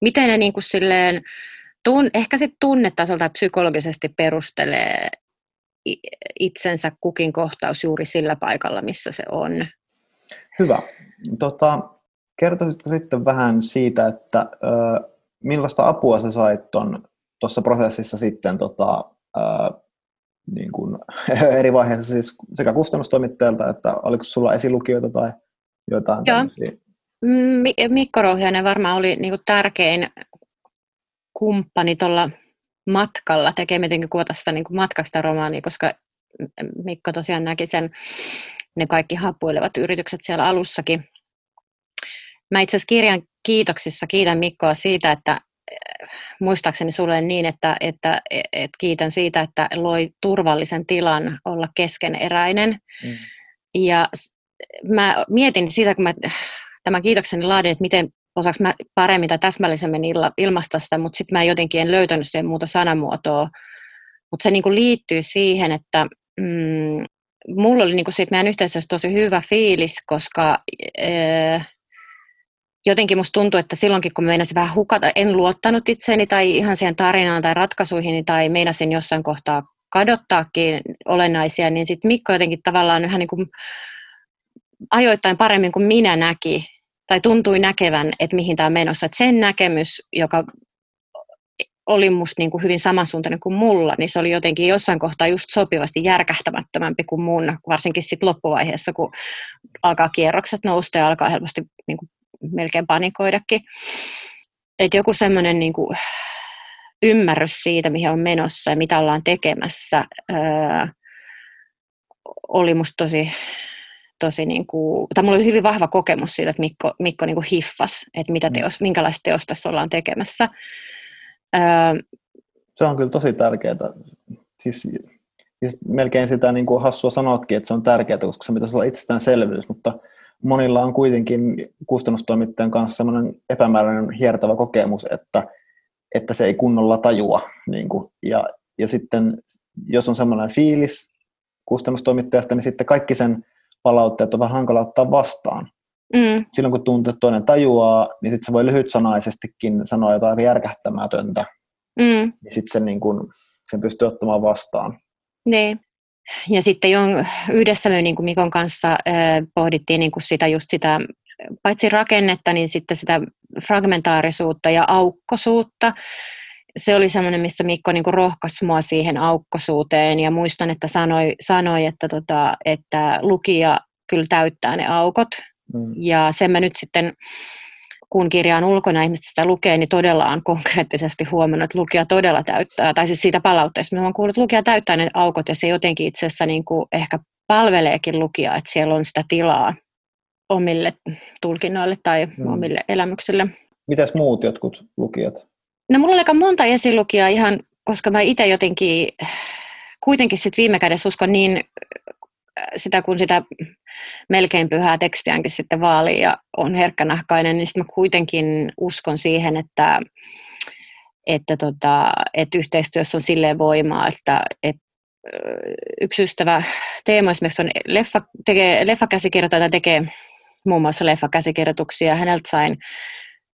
miten ne niin kuin silleen, tun, ehkä sitten tunnetasolta psykologisesti perustelee itsensä kukin kohtaus juuri sillä paikalla, missä se on. Hyvä. Tota, kertoisitko sitten vähän siitä, että ö, millaista apua sä sait tuossa prosessissa sitten tota, ö, niin kuin, eri vaiheissa siis sekä kustannustoimittajalta, että oliko sulla esilukijoita tai jotain Joo. Mikko Rohjanen varmaan oli niin kuin tärkein kumppani tuolla matkalla, tekee mitenkin kuotasta niin matkasta romaania, koska Mikko tosiaan näki sen, ne kaikki happuilevat yritykset siellä alussakin. Mä itse asiassa kirjan kiitoksissa kiitän Mikkoa siitä, että muistaakseni sulle niin, että, että, että kiitän siitä, että loi turvallisen tilan olla keskeneräinen. Mm. Ja mä mietin siitä, kun mä tämän kiitokseni laadin, että miten osaanko mä paremmin tai täsmällisemmin ilmaista sitä, mutta sitten mä jotenkin en löytänyt sen muuta sanamuotoa. Mutta se niinku liittyy siihen, että mm, mulla oli niinku siitä meidän yhteisössä tosi hyvä fiilis, koska... Ee, jotenkin musta tuntuu, että silloinkin kun meinasin vähän hukata, en luottanut itseeni tai ihan siihen tarinaan tai ratkaisuihin tai meinasin jossain kohtaa kadottaakin olennaisia, niin sitten Mikko jotenkin tavallaan vähän niin kuin ajoittain paremmin kuin minä näki tai tuntui näkevän, että mihin tämä on menossa. Että sen näkemys, joka oli musta niin kuin hyvin samansuuntainen kuin mulla, niin se oli jotenkin jossain kohtaa just sopivasti järkähtämättömämpi kuin mun, varsinkin sitten loppuvaiheessa, kun alkaa kierrokset nousta ja alkaa helposti niin kuin melkein panikoidakin. Että joku semmoinen niin kuin, ymmärrys siitä, mihin on menossa ja mitä ollaan tekemässä, öö, oli musta tosi, tosi niin kuin, tai mulla oli hyvin vahva kokemus siitä, että Mikko, Mikko niin kuin hiffas, että mitä mm. teos, minkälaista teosta tässä ollaan tekemässä. Öö, se on kyllä tosi tärkeää. Siis, siis melkein sitä niin kuin hassua sanoakin, että se on tärkeää, koska se pitäisi olla itsestäänselvyys, mutta monilla on kuitenkin kustannustoimittajan kanssa sellainen epämääräinen hiertävä kokemus, että, että se ei kunnolla tajua. Niin kuin, ja, ja sitten jos on sellainen fiilis kustannustoimittajasta, niin sitten kaikki sen palautteet on vähän hankala ottaa vastaan. Mm. Silloin kun tuntuu, että toinen tajuaa, niin sitten se voi lyhytsanaisestikin sanoa jotain järkähtämätöntä. Mm. Niin sitten sen, niin kun, sen pystyy ottamaan vastaan. Niin. Ja sitten jo yhdessä me niin kuin Mikon kanssa pohdittiin niin kuin sitä just sitä, paitsi rakennetta, niin sitten sitä fragmentaarisuutta ja aukkosuutta. Se oli semmoinen, missä Mikko niin rohkaisi mua siihen aukkosuuteen ja muistan, että sanoi, sanoi että, tota, että lukija kyllä täyttää ne aukot. Mm. Ja sen mä nyt sitten kun kirja on ulkona ihmiset sitä lukee, niin todella on konkreettisesti huomannut, että lukija todella täyttää, tai siis siitä palautteesta, mä oon kuullut, että lukija täyttää ne aukot, ja se jotenkin itse asiassa niin kuin ehkä palveleekin lukijaa, että siellä on sitä tilaa omille tulkinnoille tai hmm. omille elämyksille. Mitäs muut jotkut lukijat? No mulla oli aika monta esilukijaa ihan, koska mä itse jotenkin kuitenkin sit viime kädessä uskon niin sitä kun sitä melkein pyhää tekstiäänkin sitten vaalii ja on herkkänahkainen, niin sitten mä kuitenkin uskon siihen, että, että, tota, että yhteistyössä on silleen voimaa, että, että yksi ystävä Teemo esimerkiksi on leffa, tekee, leffakäsikirjoitaja tekee muun muassa leffakäsikirjoituksia. Häneltä sain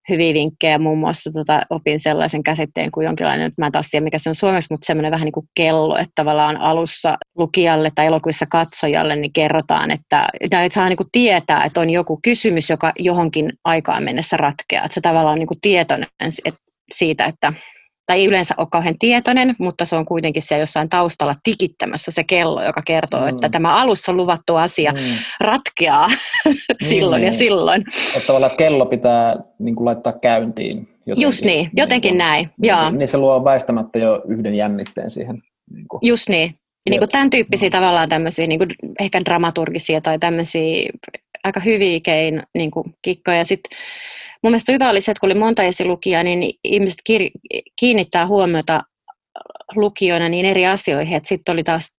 hyviä vinkkejä. Muun muassa tota, opin sellaisen käsitteen kuin jonkinlainen, mä en taas tiedä mikä se on suomeksi, mutta semmoinen vähän niin kuin kello, että tavallaan alussa lukijalle tai elokuvissa katsojalle niin kerrotaan, että, että saa niin kuin tietää, että on joku kysymys, joka johonkin aikaan mennessä ratkeaa. Että se tavallaan on niin kuin tietoinen että siitä, että tai ei yleensä ole kauhean tietoinen, mutta se on kuitenkin siellä jossain taustalla tikittämässä se kello, joka kertoo, mm. että tämä alussa luvattu asia mm. ratkeaa silloin niin, ja silloin. Että tavallaan kello pitää niin kuin laittaa käyntiin. Jotenkin, Just niin, jotenkin niin näin. Niin, joo. niin se luo väistämättä jo yhden jännitteen siihen. Niin kuin. Just niin. Niin kuin tämän tyyppisiä no. tavallaan tämmöisiä niin kuin ehkä dramaturgisia tai tämmöisiä aika hyviä kein niin kuin kikkoja. Sitten mun mielestä hyvä oli se, että kun oli monta esilukijaa, niin ihmiset kir- kiinnittää huomiota lukijoina niin eri asioihin, sitten oli taas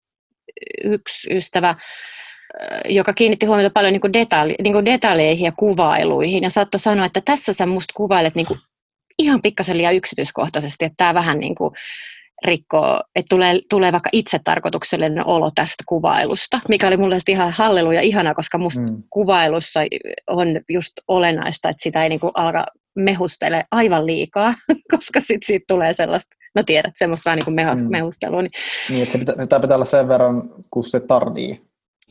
yksi ystävä, joka kiinnitti huomiota paljon niin kuin detaili, niin kuin detaileihin ja kuvailuihin. Ja saattoi sanoa, että tässä sä musta kuvailet niin kuin ihan pikkasen liian yksityiskohtaisesti, että tämä vähän niin kuin rikkoo, että tulee, tulee vaikka itsetarkoituksellinen olo tästä kuvailusta, mikä oli mulle ihan hallelu ja ihana, koska musta mm. kuvailussa on just olennaista, että sitä ei niinku alka mehustele aivan liikaa, koska sit siitä tulee sellaista, no tiedät, semmoista vähän niin kuin mm. mehustelua. Niin, niin että se pitää, sitä pitää olla sen verran, kun se tarvii.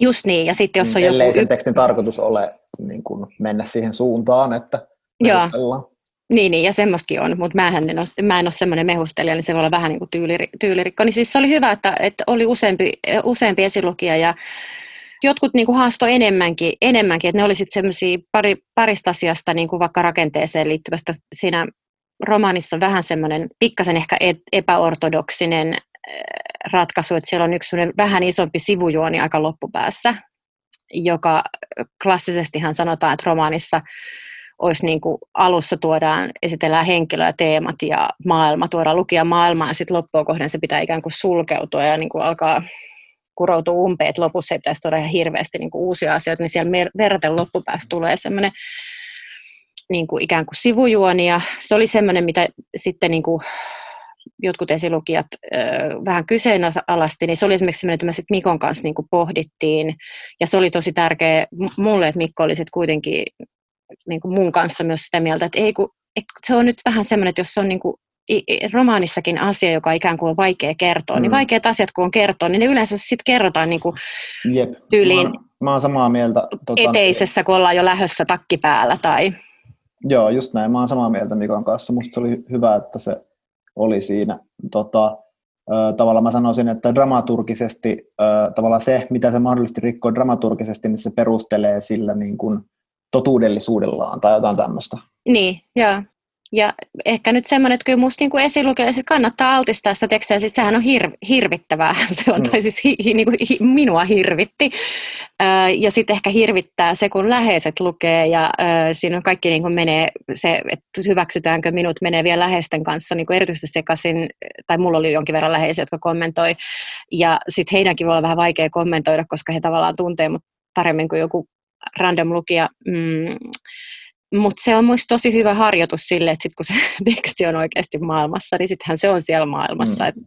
Just niin, ja sitten jos on mm, joku... sen tekstin tarkoitus ole niin kuin mennä siihen suuntaan, että Joo. Niin, niin, ja semmoistakin on, mutta mä en ole, mä en ole semmoinen mehustelija, niin se voi olla vähän niin kuin tyylir, tyylirikko. Niin siis se oli hyvä, että, että oli useampi, useampi esilukija ja jotkut niin kuin haastoi enemmänkin, enemmänkin, että ne oli semmoisia pari, parista asiasta, niin kuin vaikka rakenteeseen liittyvästä. Siinä romaanissa on vähän semmoinen pikkasen ehkä epäortodoksinen äh, ratkaisu, että siellä on yksi vähän isompi sivujuoni aika loppupäässä, joka klassisestihan sanotaan, että romaanissa olisi niin kuin alussa tuodaan, esitellään henkilöä, teemat ja maailma, tuodaan lukia maailmaa ja sitten loppua kohden se pitää ikään kuin sulkeutua ja niin kuin alkaa kuroutua umpeen, että lopussa ei pitäisi tuoda ihan hirveästi niin kuin uusia asioita, niin siellä verraten loppupäässä tulee semmoinen niin kuin ikään kuin sivujuoni ja se oli semmoinen, mitä sitten niin kuin jotkut esilukijat ö, vähän kyseenalaisti, niin se oli esimerkiksi semmoinen, että me sitten Mikon kanssa niin kuin pohdittiin, ja se oli tosi tärkeä mulle, että Mikko oli sitten kuitenkin niin kuin mun kanssa myös sitä mieltä, että, ei, kun, että se on nyt vähän semmoinen, että jos se on niin kuin romaanissakin asia, joka ikään kuin on vaikea kertoa, niin mm. niin vaikeat asiat kun on kertoa, niin ne yleensä sitten kerrotaan niin kuin Jep. tyyliin mä, mä oon samaa mieltä. Tota, eteisessä, kun ollaan jo lähössä takki päällä. Tai... Joo, just näin. Mä oon samaa mieltä Mikon kanssa. Musta se oli hyvä, että se oli siinä. Tota, tavallaan mä sanoisin, että dramaturgisesti, tavallaan se, mitä se mahdollisesti rikkoo dramaturgisesti, niin se perustelee sillä niin kuin totuudellisuudellaan tai jotain tämmöistä. Niin, joo. Ja ehkä nyt semmoinen, että kyllä musta niin esilukijalle kannattaa altistaa sitä tekstiä, siis sehän on hir- hirvittävää, se on, mm. tai siis hi, hi, niin kuin, hi, minua hirvitti. Öö, ja sitten ehkä hirvittää se, kun läheiset lukee, ja öö, siinä on kaikki niin kuin menee, se, että hyväksytäänkö minut, menee vielä läheisten kanssa niin kuin erityisesti sekaisin, tai mulla oli jonkin verran läheisiä, jotka kommentoi, ja sitten heidänkin voi olla vähän vaikea kommentoida, koska he tavallaan tuntee mut paremmin kuin joku random lukija. Mm, mutta se on muista tosi hyvä harjoitus sille, että sit kun se teksti on oikeasti maailmassa, niin sittenhän se on siellä maailmassa. Mm.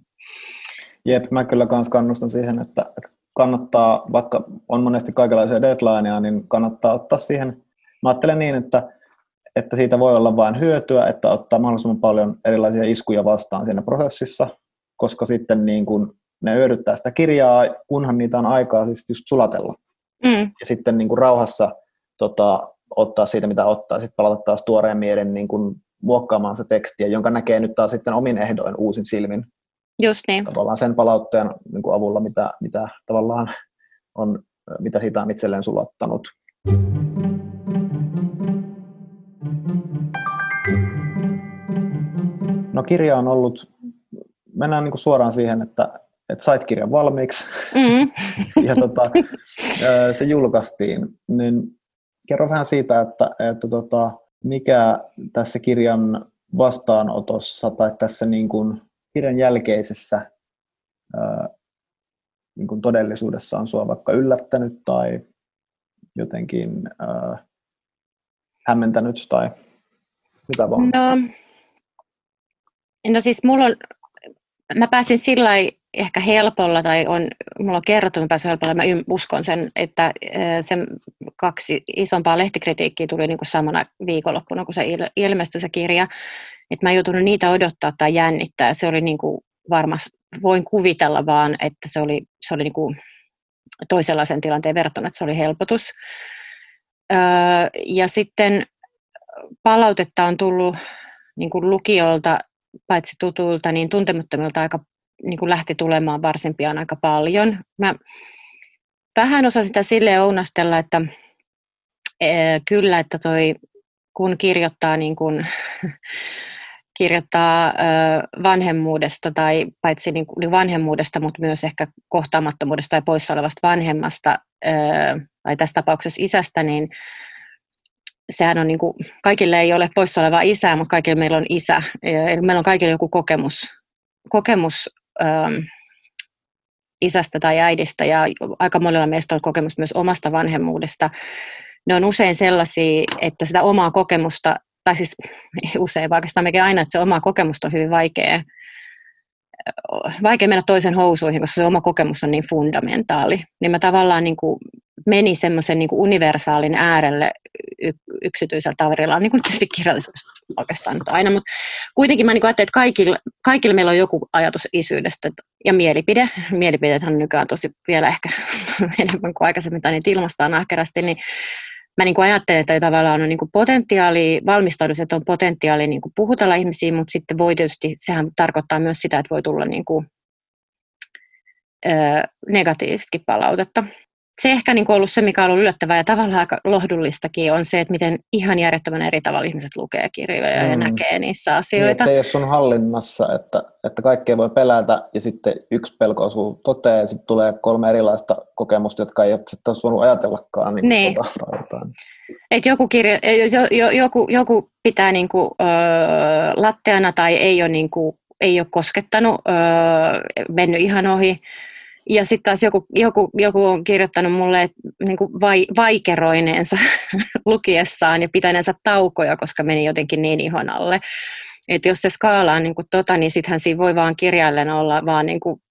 Jep, mä kyllä kans kannustan siihen, että, että kannattaa, vaikka on monesti kaikenlaisia deadlineja, niin kannattaa ottaa siihen. Mä ajattelen niin, että, että siitä voi olla vain hyötyä, että ottaa mahdollisimman paljon erilaisia iskuja vastaan siinä prosessissa, koska sitten niin kun ne hyödyttää sitä kirjaa, kunhan niitä on aikaa siis just sulatella. Mm. Ja sitten niin kuin rauhassa tota, ottaa siitä, mitä ottaa, sitten palata taas tuoreen mielen niin kuin muokkaamaan se tekstiä, jonka näkee nyt taas sitten omin ehdoin uusin silmin. Just niin. Tavallaan sen palautteen niin kuin avulla, mitä, mitä tavallaan on, mitä siitä on itselleen sulattanut. No kirja on ollut, mennään niin kuin suoraan siihen, että, että sait kirjan valmiiksi mm. ja tota, se julkaistiin, niin kerro vähän siitä, että, että tota, mikä tässä kirjan vastaanotossa tai tässä niin kuin kirjan jälkeisessä ää, niin kuin todellisuudessa on sua vaikka yllättänyt tai jotenkin ää, hämmentänyt tai mitä vaan? No, no siis mulla on, mä pääsin sillä ehkä helpolla tai on, mulla on kerrottu, että helpolla, mä uskon sen, että sen kaksi isompaa lehtikritiikkiä tuli niin kuin samana viikonloppuna, kun se ilmestyi se kirja, että mä en joutunut niitä odottaa tai jännittää. Se oli niin kuin varmasti, voin kuvitella vaan, että se oli, se oli niin kuin toisenlaisen tilanteen verrattuna, että se oli helpotus. ja sitten palautetta on tullut niin kuin lukijoilta, paitsi tutulta, niin tuntemattomilta aika niin kuin lähti tulemaan varsin pian aika paljon. Mä vähän osasin sitä sille ounastella, että e, kyllä, että toi, kun kirjoittaa, niin kuin, kirjoittaa vanhemmuudesta tai paitsi niin vanhemmuudesta, mutta myös ehkä kohtaamattomuudesta tai poissa olevasta vanhemmasta, tai tässä tapauksessa isästä, niin sehän on niin kuin, kaikille ei ole poissa oleva isä, mutta kaikille meillä on isä. Eli meillä on kaikille joku kokemus, kokemus ähm, isästä tai äidistä ja aika monella meistä on kokemus myös omasta vanhemmuudesta. Ne on usein sellaisia, että sitä omaa kokemusta, tai siis usein, vaikka mekin aina, että se oma kokemus on hyvin vaikea vaikea mennä toisen housuihin, koska se oma kokemus on niin fundamentaali. Niin mä tavallaan niin kuin meni semmoisen niin universaalin äärelle y- yksityisellä tavarilla, niin kuin tietysti kirjallisuus oikeastaan nyt aina, mutta kuitenkin mä niin ajattelin, että kaikilla, kaikilla meillä on joku ajatus isyydestä ja mielipide. Mielipiteethän on nykyään tosi vielä ehkä enemmän kuin aikaisemmin, tai niitä ilmastaan ahkerasti, niin mä niin kuin ajattelen, että tavallaan on niin kuin potentiaali, valmistaudus, että on potentiaali niin kuin puhutella ihmisiin, mutta sitten voi tietysti, sehän tarkoittaa myös sitä, että voi tulla niin kuin, ö, negatiivistakin palautetta se ehkä niin ollut se, mikä on ollut yllättävää ja tavallaan aika lohdulistakin, on se, että miten ihan järjettömän eri tavalla ihmiset lukee kirjoja mm. ja näkee niissä niin, asioita. Niin, se ei ole sun hallinnassa, että, että kaikkea voi pelätä ja sitten yksi pelko osuu toteen ja sitten tulee kolme erilaista kokemusta, jotka ei ole sitten voinut ajatellakaan. Niin, niin. Tota, Et joku, kirja, jo, joku, joku pitää niinku, ö, latteana tai ei ole, niinku, ei ole koskettanut, ö, mennyt ihan ohi ja sitten taas joku, joku, joku on kirjoittanut mulle että, niin kuin vai, vaikeroineensa lukiessaan ja pitäneensä taukoja, koska meni jotenkin niin ihon alle. Että jos se skaala on niin kuin tota, niin sittenhän siinä voi vaan kirjaillen olla vaan niin kuin,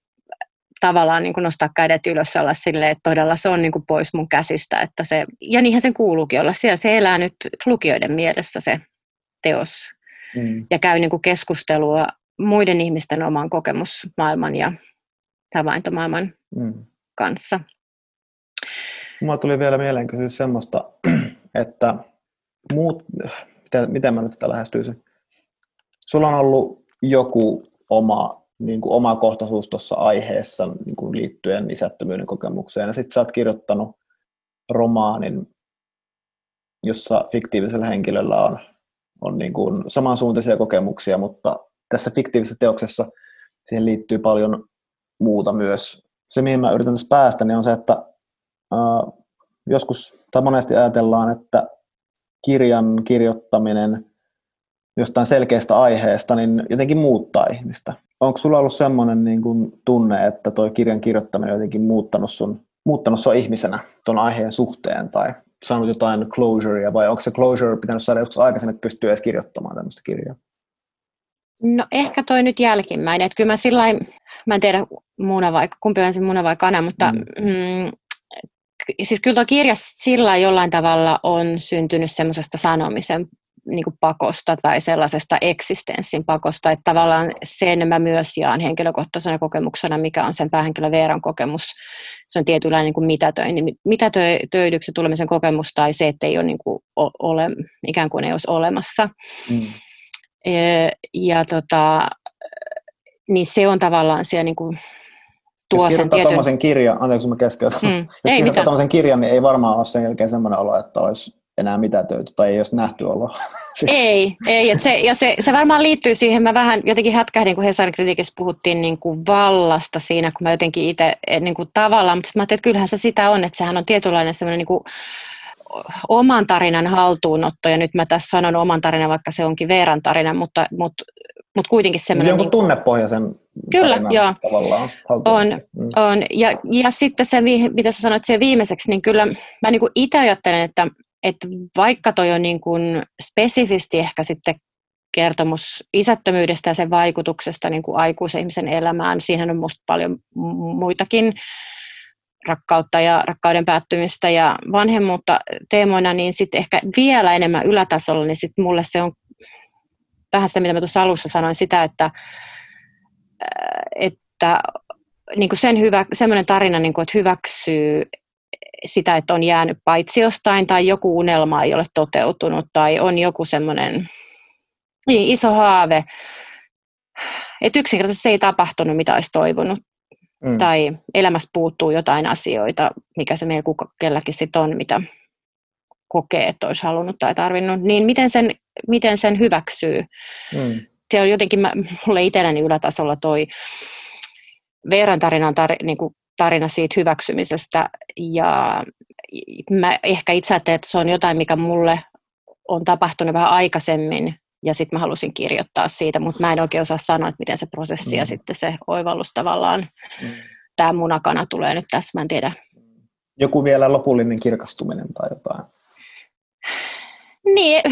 tavallaan niin kuin nostaa kädet ylös olla silleen, että todella se on niin kuin pois mun käsistä. Että se, ja niinhän sen kuuluukin olla siellä. Se elää nyt lukijoiden mielessä se teos. Mm. Ja käy niin kuin keskustelua muiden ihmisten oman kokemusmaailman ja havaintomaailman mm. kanssa. Mulla tuli vielä mieleen kysyä semmoista, että muut, miten, miten mä nyt tätä lähestyisin? Sulla on ollut joku oma, niin kuin oma kohtaisuus tuossa aiheessa niin kuin liittyen isättömyyden kokemukseen, ja sitten sä oot kirjoittanut romaanin, jossa fiktiivisellä henkilöllä on, on niin kuin samansuuntaisia kokemuksia, mutta tässä fiktiivisessä teoksessa siihen liittyy paljon muuta myös. Se, mihin mä yritän tässä päästä, niin on se, että äh, joskus tai monesti ajatellaan, että kirjan kirjoittaminen jostain selkeästä aiheesta niin jotenkin muuttaa ihmistä. Onko sulla ollut semmoinen niin kuin tunne, että tuo kirjan kirjoittaminen on jotenkin muuttanut sun, muuttanut sun ihmisenä tuon aiheen suhteen tai saanut jotain closurea vai onko se closure pitänyt saada joskus aikaisemmin, että pystyy edes kirjoittamaan tämmöistä kirjaa? No ehkä toi nyt jälkimmäinen, että kyllä mä sillä mä en tiedä muna vai, kumpi on se muna vai kana, mutta mm. Mm, siis kyllä tuo kirja sillä jollain tavalla on syntynyt semmoisesta sanomisen niin kuin pakosta tai sellaisesta eksistenssin pakosta, että tavallaan sen mä myös jaan henkilökohtaisena kokemuksena, mikä on sen päähenkilön Veeran kokemus. Se on tietynlainen niin kuin mitätöin, mitätöidyksi tulemisen kokemus tai se, että ei ole, niin kuin ole, ikään kuin ei olisi olemassa. Mm. Ja tota, niin se on tavallaan siellä niin kuin tuo jos sen tietyn... tuommoisen kirjan, anteeksi mä keskeytän, mm, jos ei kirjoittaa tuommoisen kirjan, niin ei varmaan ole sen jälkeen semmoinen olo, että olisi enää mitä töitä tai ei olisi nähty olo. ei, ei. Että se, ja se, se, varmaan liittyy siihen, mä vähän jotenkin hätkähdin, kun Hesarin kritiikissä puhuttiin niin kuin vallasta siinä, kun mä jotenkin itse eh, niin kuin tavallaan, mutta mä ajattelin, että kyllähän se sitä on, että sehän on tietynlainen semmoinen niin kuin oman tarinan haltuunotto, ja nyt mä tässä sanon oman tarinan, vaikka se onkin Veeran tarina, mutta, mutta mutta kuitenkin semmoinen... Jonkun niin tunnepohjaisen Kyllä, joo. Tavallaan on, mm. on. Ja, ja sitten se, mitä sä sanoit se viimeiseksi, niin kyllä mä niin itse ajattelen, että, että vaikka toi on niin kuin spesifisti ehkä sitten kertomus isättömyydestä ja sen vaikutuksesta niin kuin aikuisen ihmisen elämään, siihen on musta paljon muitakin rakkautta ja rakkauden päättymistä ja vanhemmuutta teemoina, niin sitten ehkä vielä enemmän ylätasolla, niin sitten mulle se on vähän sitä, mitä mä tuossa alussa sanoin, sitä, että, äh, että niin kuin sen hyvä, semmoinen tarina, niin kuin, että hyväksyy sitä, että on jäänyt paitsi jostain tai joku unelma ei ole toteutunut tai on joku semmoinen niin, iso haave, että yksinkertaisesti se ei tapahtunut, mitä olisi toivonut. Mm. Tai elämässä puuttuu jotain asioita, mikä se meillä kelläkin sitten on, mitä kokee, että olisi halunnut tai tarvinnut. Niin miten sen miten sen hyväksyy. Mm. Se on jotenkin, mä, mulle itselläni ylätasolla toi Veeran tarina on tar, niin kuin tarina siitä hyväksymisestä ja mä ehkä itse ajattelen, että se on jotain, mikä mulle on tapahtunut vähän aikaisemmin ja sitten mä halusin kirjoittaa siitä, mutta mä en oikein osaa sanoa, että miten se prosessi mm. ja sitten se oivallus tavallaan, mm. tämä munakana tulee nyt tässä, mä en tiedä. Joku vielä lopullinen kirkastuminen tai jotain. Niin.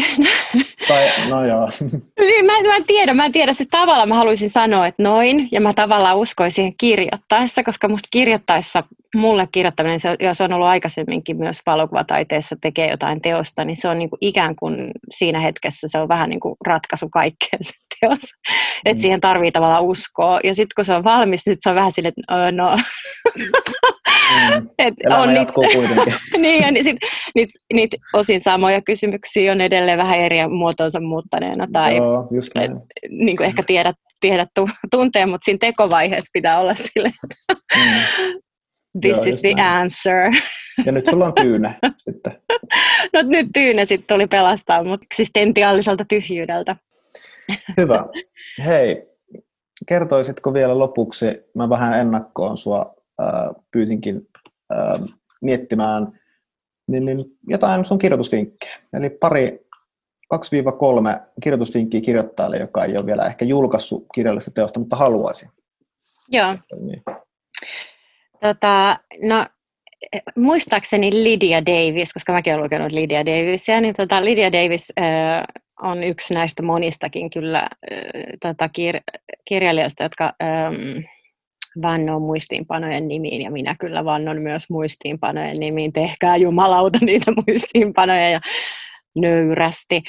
Tai, no joo. Niin, mä, mä en tiedä, mä en tiedä. Siis tavallaan mä haluaisin sanoa, että noin, ja mä tavallaan uskoisin kirjoittaessa, koska musta kirjoittaessa, mulle kirjoittaminen, se, jos on ollut aikaisemminkin myös valokuvataiteessa tekee jotain teosta, niin se on niin kuin ikään kuin siinä hetkessä se on vähän niin kuin ratkaisu kaikkeen se teos. Mm. Että siihen tarvii tavallaan uskoa. Ja sitten kun se on valmis, sit se on vähän silleen, että no. Mm. Et Elämä on jatkuu niit, kuitenkin. niin, ja niin sit, niit, niit osin samoja kysymyksiä on edelleen vähän eri muotoonsa muuttaneena. Tai Joo, just näin. Et, niin kuin ehkä tiedät, tiedät tuntee, mutta siinä tekovaiheessa pitää olla sille, mm. this Joo, is the näin. answer. Ja nyt sulla on tyynä sitten. no nyt tyynä sitten tuli pelastaa mut eksistentiaaliselta tyhjyydeltä. Hyvä. Hei, kertoisitko vielä lopuksi, mä vähän ennakkoon sua pyysinkin äh, miettimään niin, niin jotain sun kirjoitusvinkkejä. Eli pari 2-3 kirjoitusvinkkiä kirjoittajalle, joka ei ole vielä ehkä julkaissut kirjallista teosta, mutta haluaisi. Joo. Niin. Tota, no, muistaakseni Lydia Davis, koska mäkin olen lukenut Lydia Davisia, niin tota Lydia Davis äh, on yksi näistä monistakin kyllä äh, tota, kir- kirjailijoista, jotka ähm, vannoo muistiinpanojen nimiin, ja minä kyllä vannon myös muistiinpanojen nimiin. Tehkää jumalauta niitä muistiinpanoja ja nöyrästi.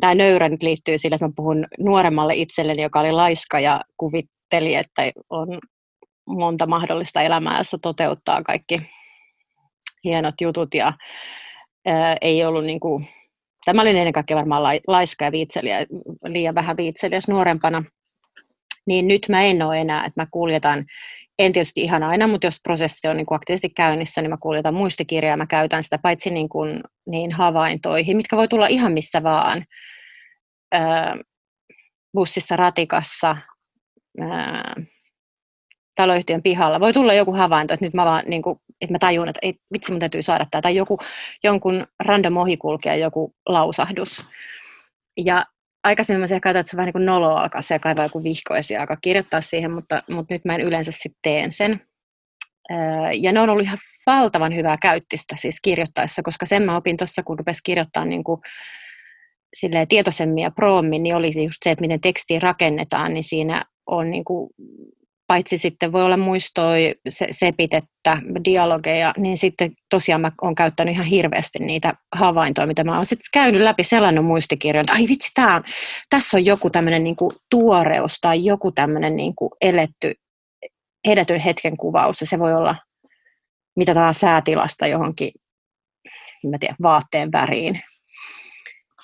Tämä nöyrä nyt liittyy sille, että mä puhun nuoremmalle itselleni, joka oli laiska ja kuvitteli, että on monta mahdollista elämää, jossa toteuttaa kaikki hienot jutut ja ää, ei ollut niin kuin, tämä oli ennen kaikkea varmaan laiska ja viitseliä, liian vähän viitseliäs nuorempana, niin nyt mä en ole enää, että mä kuljetan, en tietysti ihan aina, mutta jos prosessi on niin kuin aktiivisesti käynnissä, niin mä kuljetan muistikirjaa, mä käytän sitä paitsi niin, kuin, niin havaintoihin, mitkä voi tulla ihan missä vaan, öö, bussissa, ratikassa, öö, taloyhtiön pihalla. Voi tulla joku havainto, että nyt mä vaan, niin kuin, että mä tajun, että ei, vitsi mun täytyy saada tämä, tai joku, jonkun random ohikulkija joku lausahdus. Ja aikaisemmin mä ehkä että se on vähän niin kuin nolo alkaa se kaivaa joku vihko ja alkaa kirjoittaa siihen, mutta, mutta nyt mä en yleensä sitten teen sen. Ja ne on ollut ihan valtavan hyvää käyttistä siis kirjoittaessa, koska sen mä opin tuossa, kun rupesi kirjoittaa niin kuin, silleen tietoisemmin ja proommin, niin olisi just se, että miten tekstiä rakennetaan, niin siinä on niin kuin paitsi sitten voi olla muistoja, se, sepitettä, dialogeja, niin sitten tosiaan mä oon käyttänyt ihan hirveästi niitä havaintoja, mitä mä oon sitten käynyt läpi, selannut muistikirjoja, ai vitsi, tää on, tässä on joku tämmöinen niin tuoreus tai joku tämmöinen niin eletty, edetyn hetken kuvaus, ja se voi olla mitä taas säätilasta johonkin, mä tiedän, vaatteen väriin.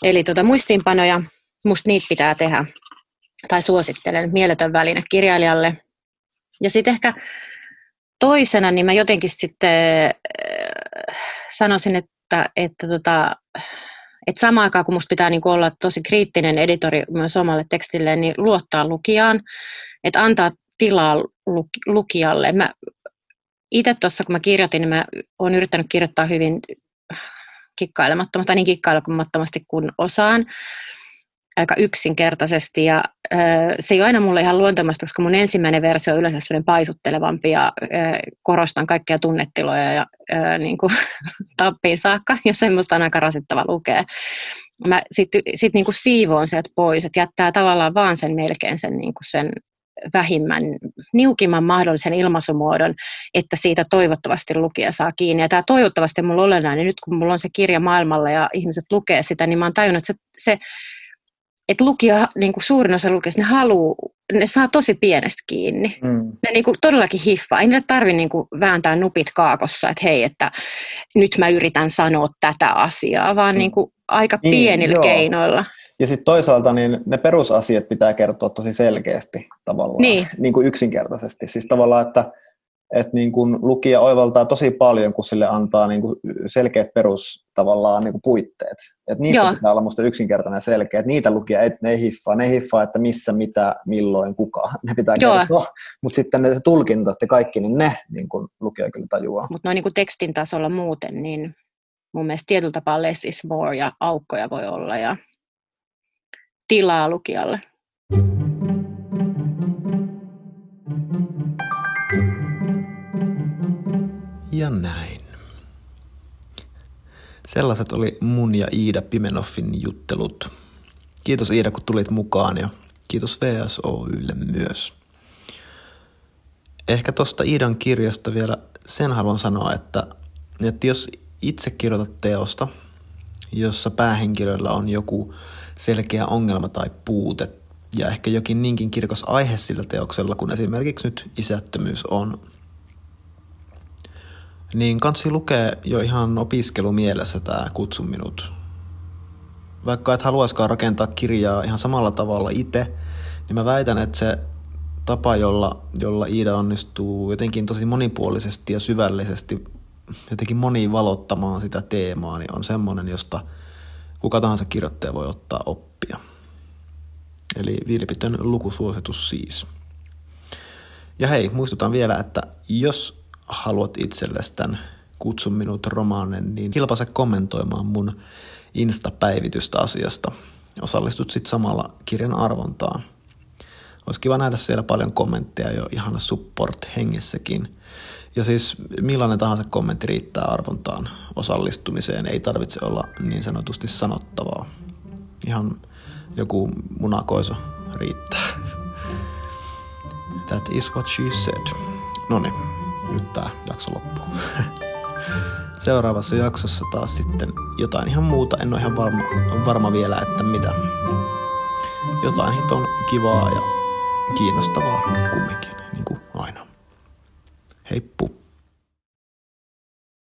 Eli tuota, muistiinpanoja, musta niitä pitää tehdä, tai suosittelen, mieletön väline kirjailijalle, ja sitten ehkä toisena, niin mä jotenkin sitten äh, sanoisin, että, että, tota, että samaan aikaan kun musta pitää niin olla tosi kriittinen editori myös omalle tekstille, niin luottaa lukijaan, että antaa tilaa lukijalle. Mä itse tuossa, kun mä kirjoitin, niin mä oon yrittänyt kirjoittaa hyvin kikkailemattomasti, tai niin kikkailemattomasti kuin osaan aika yksinkertaisesti ja se ei ole aina mulle ihan luontomasta, koska mun ensimmäinen versio on yleensä sellainen paisuttelevampi ja korostan kaikkia tunnetiloja ja niin kuin, tappiin saakka ja semmoista on aika rasittava lukea. Mä sitten sit niin kuin siivoon sieltä pois, että jättää tavallaan vaan sen melkein sen, niin kuin sen vähimmän, niukimman mahdollisen ilmaisumuodon, että siitä toivottavasti lukija saa kiinni. Ja tämä toivottavasti on mulla olennainen. Nyt kun mulla on se kirja maailmalla ja ihmiset lukee sitä, niin mä oon tajunnut, että se, se että lukija, niin kuin suurin osa lukijasta, ne haluaa, ne saa tosi pienestä kiinni. Mm. Ne niin kuin todellakin hiffaa. Ei niille tarvitse niin kuin vääntää nupit kaakossa, että hei, että nyt mä yritän sanoa tätä asiaa, vaan mm. niin kuin aika niin, pienillä joo. keinoilla. Ja sitten toisaalta niin ne perusasiat pitää kertoa tosi selkeästi tavallaan, niin. Niin kuin yksinkertaisesti. Siis tavallaan, että että niin kun lukija oivaltaa tosi paljon, kun sille antaa niin kuin selkeät perus tavallaan niin kuin puitteet. Et niissä Joo. pitää olla musta yksinkertainen ja selkeä. Et niitä lukija et, ne ei hiffaa. Ne ei hiffaa, että missä, mitä, milloin, kuka. Ne pitää Joo. kertoa. Mutta sitten ne tulkintat ja kaikki, niin ne niin kuin lukija kyllä tajuaa. Mutta noin niin kuin tekstin tasolla muuten, niin mun mielestä tietyllä tapaa less is more ja aukkoja voi olla ja tilaa lukijalle. Ja näin. Sellaiset oli mun ja Iida Pimenoffin juttelut. Kiitos Iida, kun tulit mukaan ja kiitos VSOYlle myös. Ehkä tuosta Iidan kirjasta vielä sen haluan sanoa, että, että jos itse kirjoitat teosta, jossa päähenkilöllä on joku selkeä ongelma tai puute, ja ehkä jokin niinkin kirkas aihe sillä teoksella, kun esimerkiksi nyt isättömyys on, niin kansi lukee jo ihan opiskelumielessä tämä Kutsu minut. Vaikka et haluaiskaan rakentaa kirjaa ihan samalla tavalla itse, niin mä väitän, että se tapa, jolla, jolla Iida onnistuu jotenkin tosi monipuolisesti ja syvällisesti jotenkin moniin valottamaan sitä teemaa, niin on semmoinen, josta kuka tahansa kirjoittaja voi ottaa oppia. Eli vilpitön lukusuositus siis. Ja hei, muistutan vielä, että jos haluat itsellesi tämän Kutsu minut romaanen, niin hilpase kommentoimaan mun Insta-päivitystä asiasta. Osallistut sitten samalla kirjan arvontaan. Olisi kiva nähdä siellä paljon kommentteja jo ihan support-hengessäkin. Ja siis millainen tahansa kommentti riittää arvontaan osallistumiseen. Ei tarvitse olla niin sanotusti sanottavaa. Ihan joku munakoiso riittää. That is what she said. No niin, nyt tämä jakso loppuu. Seuraavassa jaksossa taas sitten jotain ihan muuta, en ole ihan varma, varma vielä, että mitä. Jotain hiton kivaa ja kiinnostavaa kumminkin, niin kuin aina. Heippu!